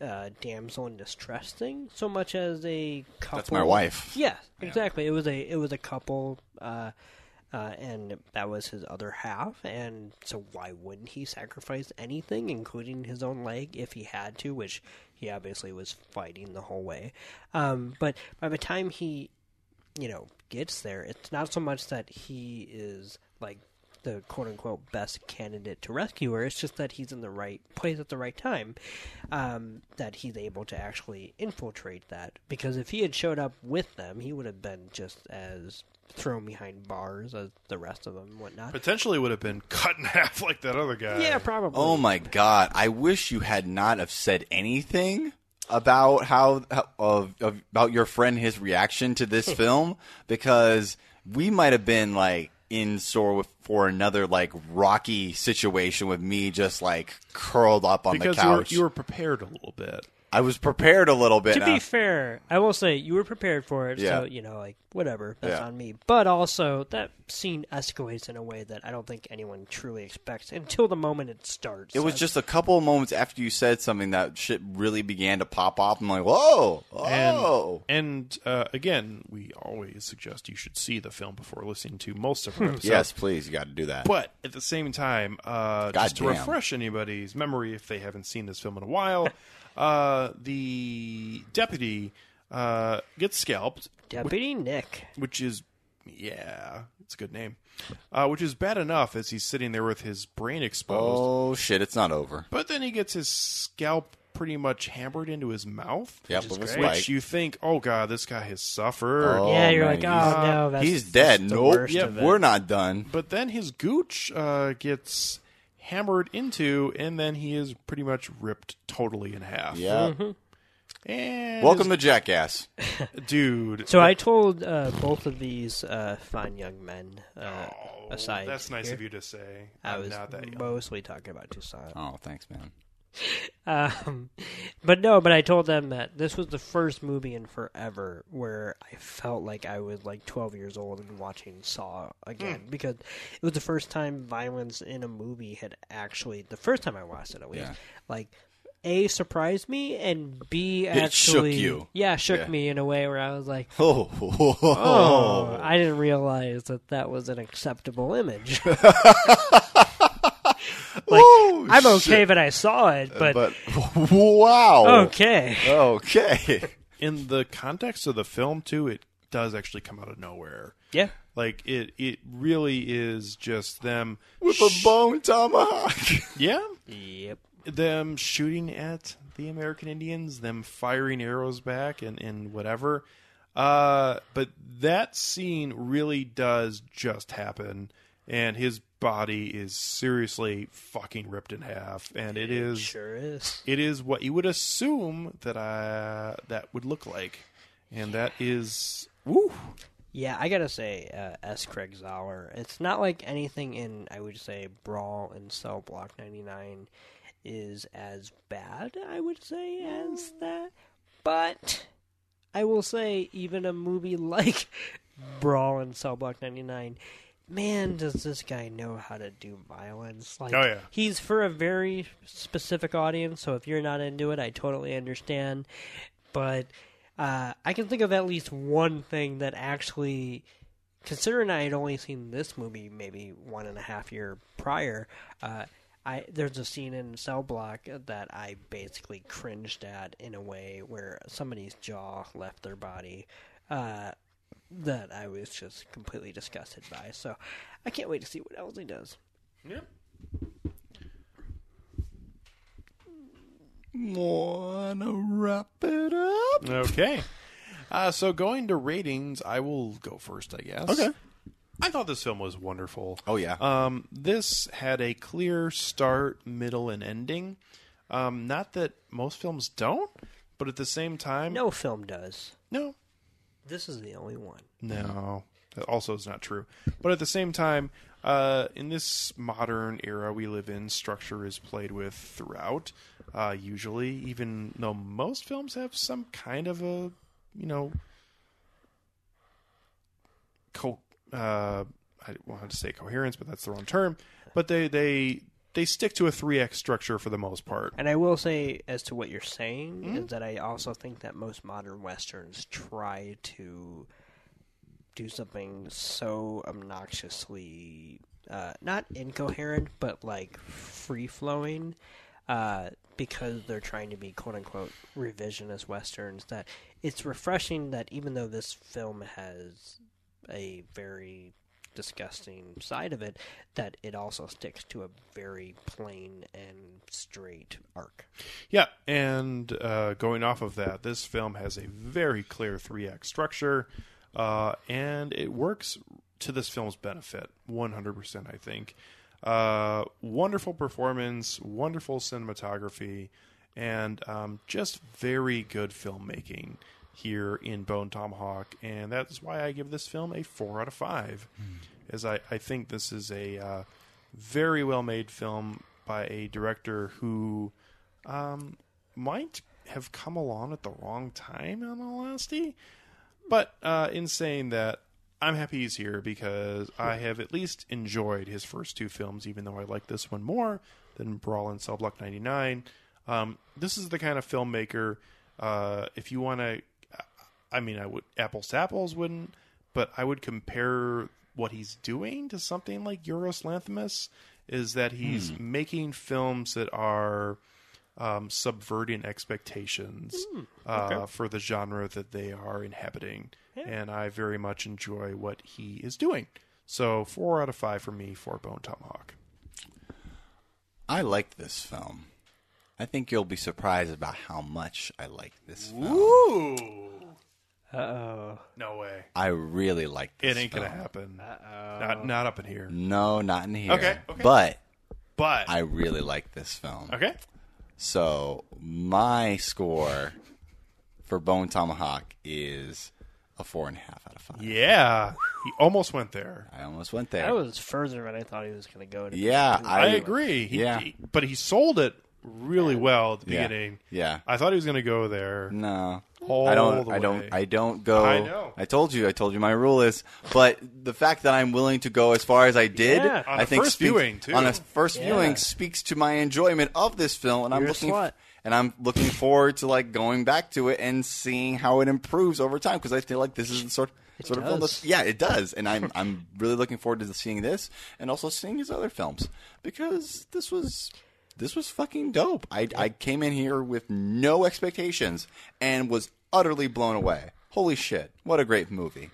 uh, damsel in distress thing so much as a couple. That's my wife. Yeah, exactly. It was a it was a couple, uh, uh, and that was his other half. And so, why wouldn't he sacrifice anything, including his own leg, if he had to? Which he obviously was fighting the whole way. Um, but by the time he, you know, gets there, it's not so much that he is like the quote unquote best candidate to rescue her. It's just that he's in the right place at the right time. Um, that he's able to actually infiltrate that. Because if he had showed up with them, he would have been just as thrown behind bars as the rest of them and whatnot. Potentially would have been (laughs) cut in half like that other guy. yeah, probably. Oh my god! I wish you had not have said anything about how, how of, of about your friend his reaction to this (laughs) film because we might have been like in store with for another like rocky situation with me just like curled up on because the you were, couch. you were prepared a little bit. I was prepared a little bit. to now. be fair, I will say you were prepared for it, Yeah. so you know, like whatever, that's Yeah. on me. But also, that scene escalates in a way that I don't think anyone truly expects until the moment it starts. It was So- just a couple of moments after you said something that shit really began to pop off. I'm like, whoa, And, whoa. and uh, again, we always suggest you should see the film before listening to most of (laughs) our episodes. yes, please, you got to do that. But at the same time, uh, just to refresh anybody's memory if they haven't seen this film in a while, uh, the deputy uh, gets scalped, Deputy Nick. which is, yeah, it's a good name, uh, which is bad enough as he's sitting there with his brain exposed. oh shit, it's not over. But then he gets his scalp pretty much hammered into his mouth. Yep, is with a Which you think, oh god, this guy has suffered. Oh, yeah, you're man, like, oh he's- no, that's He's dead. that's Nope. worst Yep. We're not done. But then his gooch uh, gets hammered into, and then he is pretty much ripped totally in half. Yeah. And Welcome to Jackass. (laughs) dude. So I told uh, both of these uh, fine young men, uh, Oh, aside. That's nice here, of you to say. I I'm was not that young. mostly talking about Toussaint. Oh, thanks, man. (laughs) Um, but no, but I told them that this was the first movie in forever where I felt like I was like 12 years old and watching Saw again Hmm. because it was the first time violence in a movie had actually the first time I watched it at least Yeah. like a surprised me and b shook actually you. yeah shook Yeah. me in a way where I was like (laughs) Oh, oh I didn't realize that that was an acceptable image. (laughs) like Oh, I'm okay shit. that I saw it, but, but (laughs) wow. okay. Okay. (laughs) In the context of the film, too, it does actually come out of nowhere. Yeah. Like it, it really is just them. With a bone tomahawk. (laughs) Yeah, Yep. them shooting at the American Indians, them firing arrows back, and and whatever. Uh, but that scene really does just happen, and his body is seriously fucking ripped in half, and it is Sure is. it is what you would assume that I that would look like, and that is woo. Yeah, I gotta say, uh, S. Craig Zahler. It's not like anything in, I would say, Brawl and Cell Block 99 is as bad, I would say, as that. But I will say, even a movie (laughs) like Brawl and Cell Block 99, man, does this guy know how to do violence. Like, Oh, yeah. He's for a very specific audience, so if you're not into it, I totally understand. But uh, I can think of at least one thing that actually, considering I had only seen this movie maybe one and a half year prior, uh, I there's a scene in Cell Block that I basically cringed at in a way where somebody's jaw left their body. Uh, that I was just completely disgusted by. So I can't wait to see what else he does. Yep. Wanna wrap it up? Okay. Uh, so going to ratings, I will go first, I guess. Okay. I thought this film was wonderful. Oh, yeah. Um, this had a clear start, middle, and ending. Um, not that most films don't, but at the same time, No film does. no, This is the only one. no. That also is not true. But at the same time, uh, in this modern era we live in, structure is played with throughout. Uh, usually, even though most films have some kind of a, you know, co- uh, I wanted to say coherence, but that's the wrong term. But they they they stick to a 3x structure for the most part. And I will say, as to what you're saying, is that I also think that most modern westerns try to do something so obnoxiously uh, not incoherent, but like free flowing, uh, because they're trying to be quote unquote revisionist westerns. That it's refreshing that even though this film has a very disgusting side of it, that it also sticks to a very plain and straight arc. Yeah, and uh, going off of that, this film has a very clear three act structure, uh, and it works to this film's benefit 100%, I think. Uh, wonderful performance, wonderful cinematography, and um, just very good filmmaking here in Bone Tomahawk, and that's why I give this film a four out of five. As I, I think this is a uh, very well made film by a director who um, might have come along at the wrong time, in all honesty. But uh, in saying that, I'm happy he's here because I have at least enjoyed his first two films, even though I like this one more than Brawl and Cell Block 99. Um, this is the kind of filmmaker, uh, if you want to, I mean, I would, apples to apples wouldn't, but I would compare what he's doing to something like Yorgos Lanthimos, is that he's making films that are um, subverting expectations uh, for the genre that they are inhabiting. And I very much enjoy what he is doing. So, four out of five for me for Bone Tomahawk. I liked this film. I think you'll be surprised about how much I like this film. Ooh! Uh oh. No way. I really like this It ain't gonna happen. Not not up in here. No, not in here. Okay, okay. But But I really like this film. okay, So my score for Bone Tomahawk is a four and a half out of five. Yeah, he almost went there. I almost went there. That was further than I thought he was going to go. To yeah, I, I, agree. He, yeah. he- but he sold it really well at the Yeah. beginning. Yeah. I thought he was going to go there. No. All I don't. the I don't. I don't go. I know. I told you. I told you my rule is. But the fact that I'm willing to go as far as I did, Yeah. On I a think first speaks- viewing, too. On a first Yeah. viewing speaks to my enjoyment of this film, and I'm You're a looking. slut. and I'm looking forward to like going back to it and seeing how it improves over time because I feel like this is the sort sort of film does. that's yeah it does and I'm I'm really looking forward to seeing this and also seeing his other films because this was this was fucking dope. I I came in here with no expectations and was utterly blown away. Holy shit! What a great movie.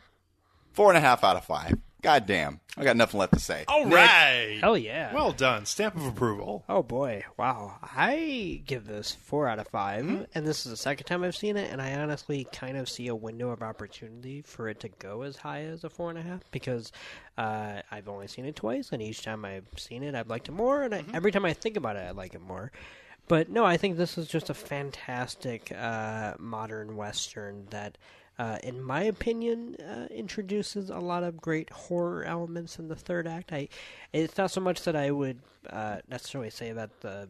Four and a half out of five. God damn. I got nothing left to say. All Nick, right. Hell yeah. Well done. Stamp of approval. Oh boy, wow! I give this four out of 5 Hmm? and this is the second time I've seen it, and I honestly kind of see a window of opportunity for it to go as high as a four and a half because uh, I've only seen it twice, and each time I've seen it, I've liked it more, and I, Mm-hmm. every time I think about it, I like it more. But no, I think this is just a fantastic uh, modern western that. Uh, in my opinion, uh, introduces a lot of great horror elements in the third act. I, it's not so much that I would uh, necessarily say that the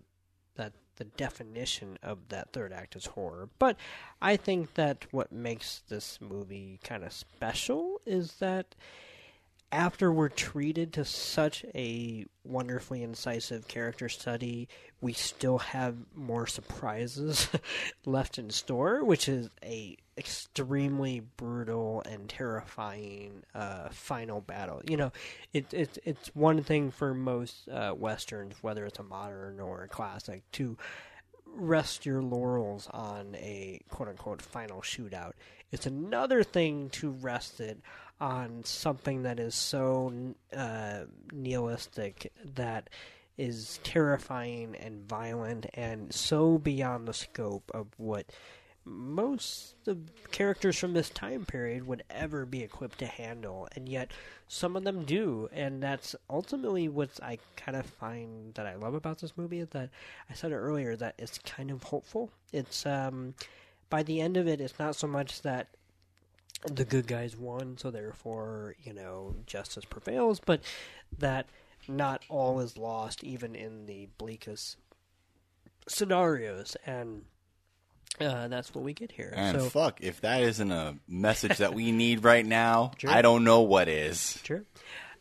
that the definition of that third act is horror, but I think that what makes this movie kind of special is that after we're treated to such a wonderfully incisive character study, we still have more surprises (laughs) left in store, which is a extremely brutal and terrifying uh, final battle. You know, it, it it's one thing for most uh, westerns, whether it's a modern or a classic, to rest your laurels on a quote unquote final shootout. It's another thing to rest it on something that is so uh, nihilistic that is terrifying and violent and so beyond the scope of what most of the characters from this time period would ever be equipped to handle and yet some of them do and that's ultimately what i kind of find that i love about this movie is that i said it earlier that it's kind of hopeful. It's um by the end of it it's not so much that the good guys won so therefore you know justice prevails but that not all is lost even in the bleakest scenarios and uh, that's what we get here And so fuck, if that isn't a message that we need right now, (laughs) Sure. I don't know what is. Sure.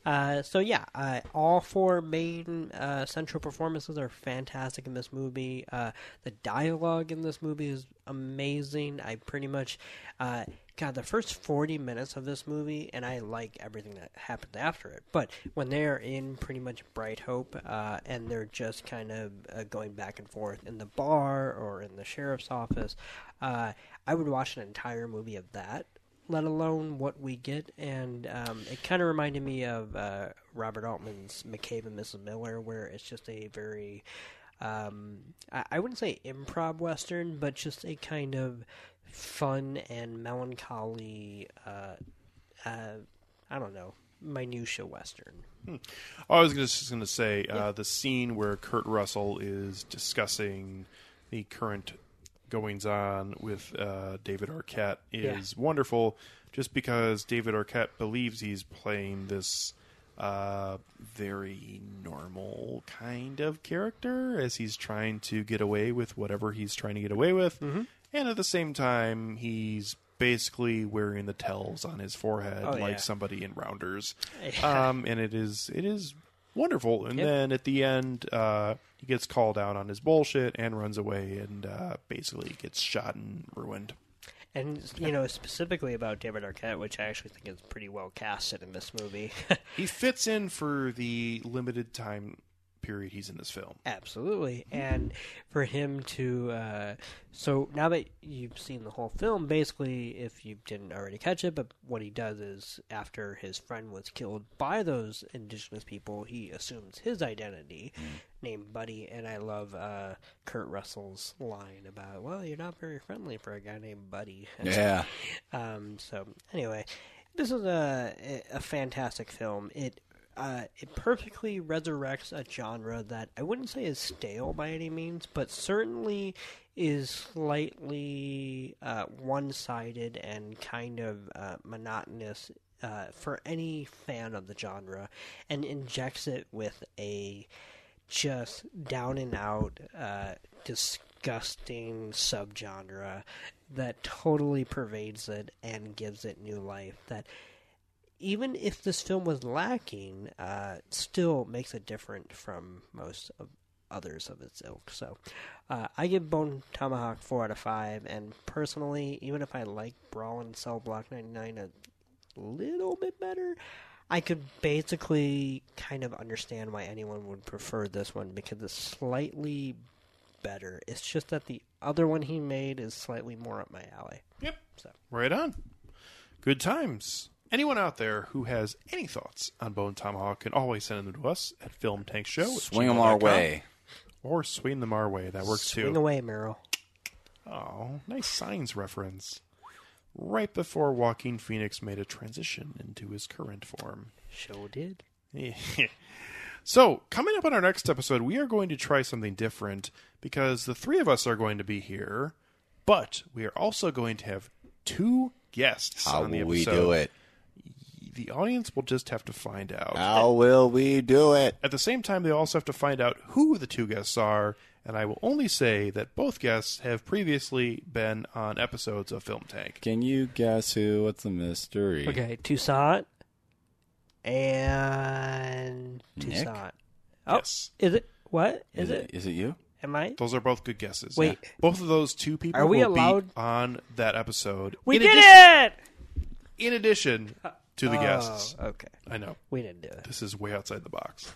Uh, so yeah, uh, all four main uh, central performances are fantastic in this movie. Uh, the dialogue in this movie is amazing. I pretty much, uh, God, the first forty minutes of this movie, and I like everything that happens after it. But when they're in pretty much Bright Hope, uh, and they're just kind of uh, going back and forth in the bar or in the sheriff's office, uh, I would watch an entire movie of that let alone what we get. And um, it kind of reminded me of uh, Robert Altman's McCabe and Mrs. Miller, where it's just a very, um, I, I wouldn't say improv western, but just a kind of fun and melancholy, uh, uh, I don't know, minutia western. Oh, I was just going to say uh, the scene where Kurt Russell is discussing the current goings on with uh, David Arquette is wonderful, just because David Arquette believes he's playing this uh, very normal kind of character as he's trying to get away with whatever he's trying to get away with, Mm-hmm. And at the same time he's basically wearing the tells on his forehead Oh, like yeah. somebody in Rounders Yeah. um, and it is it is wonderful. And Yep. then at the end, uh, he gets called out on his bullshit and runs away, and uh, basically gets shot and ruined. And you know specifically about David Arquette, which I actually think is pretty well casted in this movie. (laughs) He fits in for the limited time period he's in this film. Absolutely, and for him to uh, so now that you've seen the whole film, basically, if you didn't already catch it, but what he does is after his friend was killed by those indigenous people, he assumes his identity, named Buddy, and I love uh, Kurt Russell's line about, "Well, you're not very friendly for a guy named Buddy." (laughs) Yeah. Um, so anyway, this is a a fantastic film. It uh, it perfectly resurrects a genre that I wouldn't say is stale by any means, but certainly is slightly uh, one-sided and kind of uh, monotonous uh, for any fan of the genre, and injects it with a just down and out, uh, disgusting subgenre that totally pervades it and gives it new life. That even if this film was lacking, uh, still makes it different from most of others of its ilk. So uh, I give Bone Tomahawk four out of five. And personally, even if I like Brawl and Cell Block ninety nine a little bit better, I could basically kind of understand why anyone would prefer this one because it's slightly better. It's just that the other one he made is slightly more up my alley. Yep. So Right on. Good times. Anyone out there who has any thoughts on Bone Tomahawk can always send them to us at Film Tank Show. at Swing them our gmail.com. way. Or swing them our way. That works too. swing too. away, Merrill. Oh, nice signs reference. Right before Joaquin Phoenix made a transition into his current form. Show did. (laughs) so, coming up on our next episode, we are going to try something different because the three of us are going to be here, but we are also going to have two guests How on the will episode. we do it? The audience will just have to find out. How will we do it? At the same time, they also have to find out who the two guests are, and I will only say that both guests have previously been on episodes of Film Tank. Can you guess who? What's the mystery? Okay, Toussaint and Nick? Toussaint. Oh, Yes. is it? What Is, is, it? it? Is it you? Am I? Those are both good guesses. Wait. both of those two people Are we will allowed- be on that episode. We in did addition, it! In addition uh, to the guests, Oh, okay. I know We didn't do it. this is way outside the box.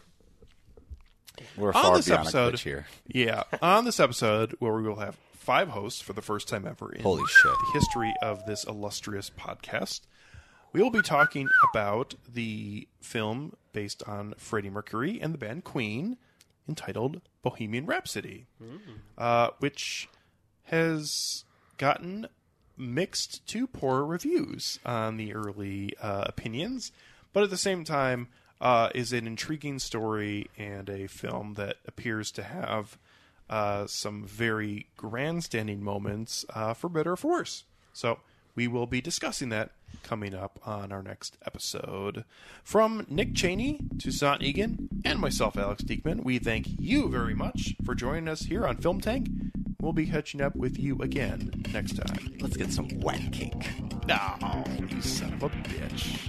We're on far this beyond episode, a glitch here. yeah, on this episode where we will have five hosts for the first time ever in Holy shit. the history of this illustrious podcast. We will be talking about the film based on Freddie Mercury and the band Queen, entitled Bohemian Rhapsody, uh, which has gotten mixed to poor reviews on the early uh, opinions, but at the same time uh, is an intriguing story and a film that appears to have uh, some very grandstanding moments, uh, for better or for worse. So we will be discussing that coming up on our next episode. From Nick Cheney, to Toussaint Egan, and myself, Alex Diekman, we thank you very much for joining us here on Film Tank. We'll be catching up with you again next time. Let's get some wet cake. Oh, you son of a bitch.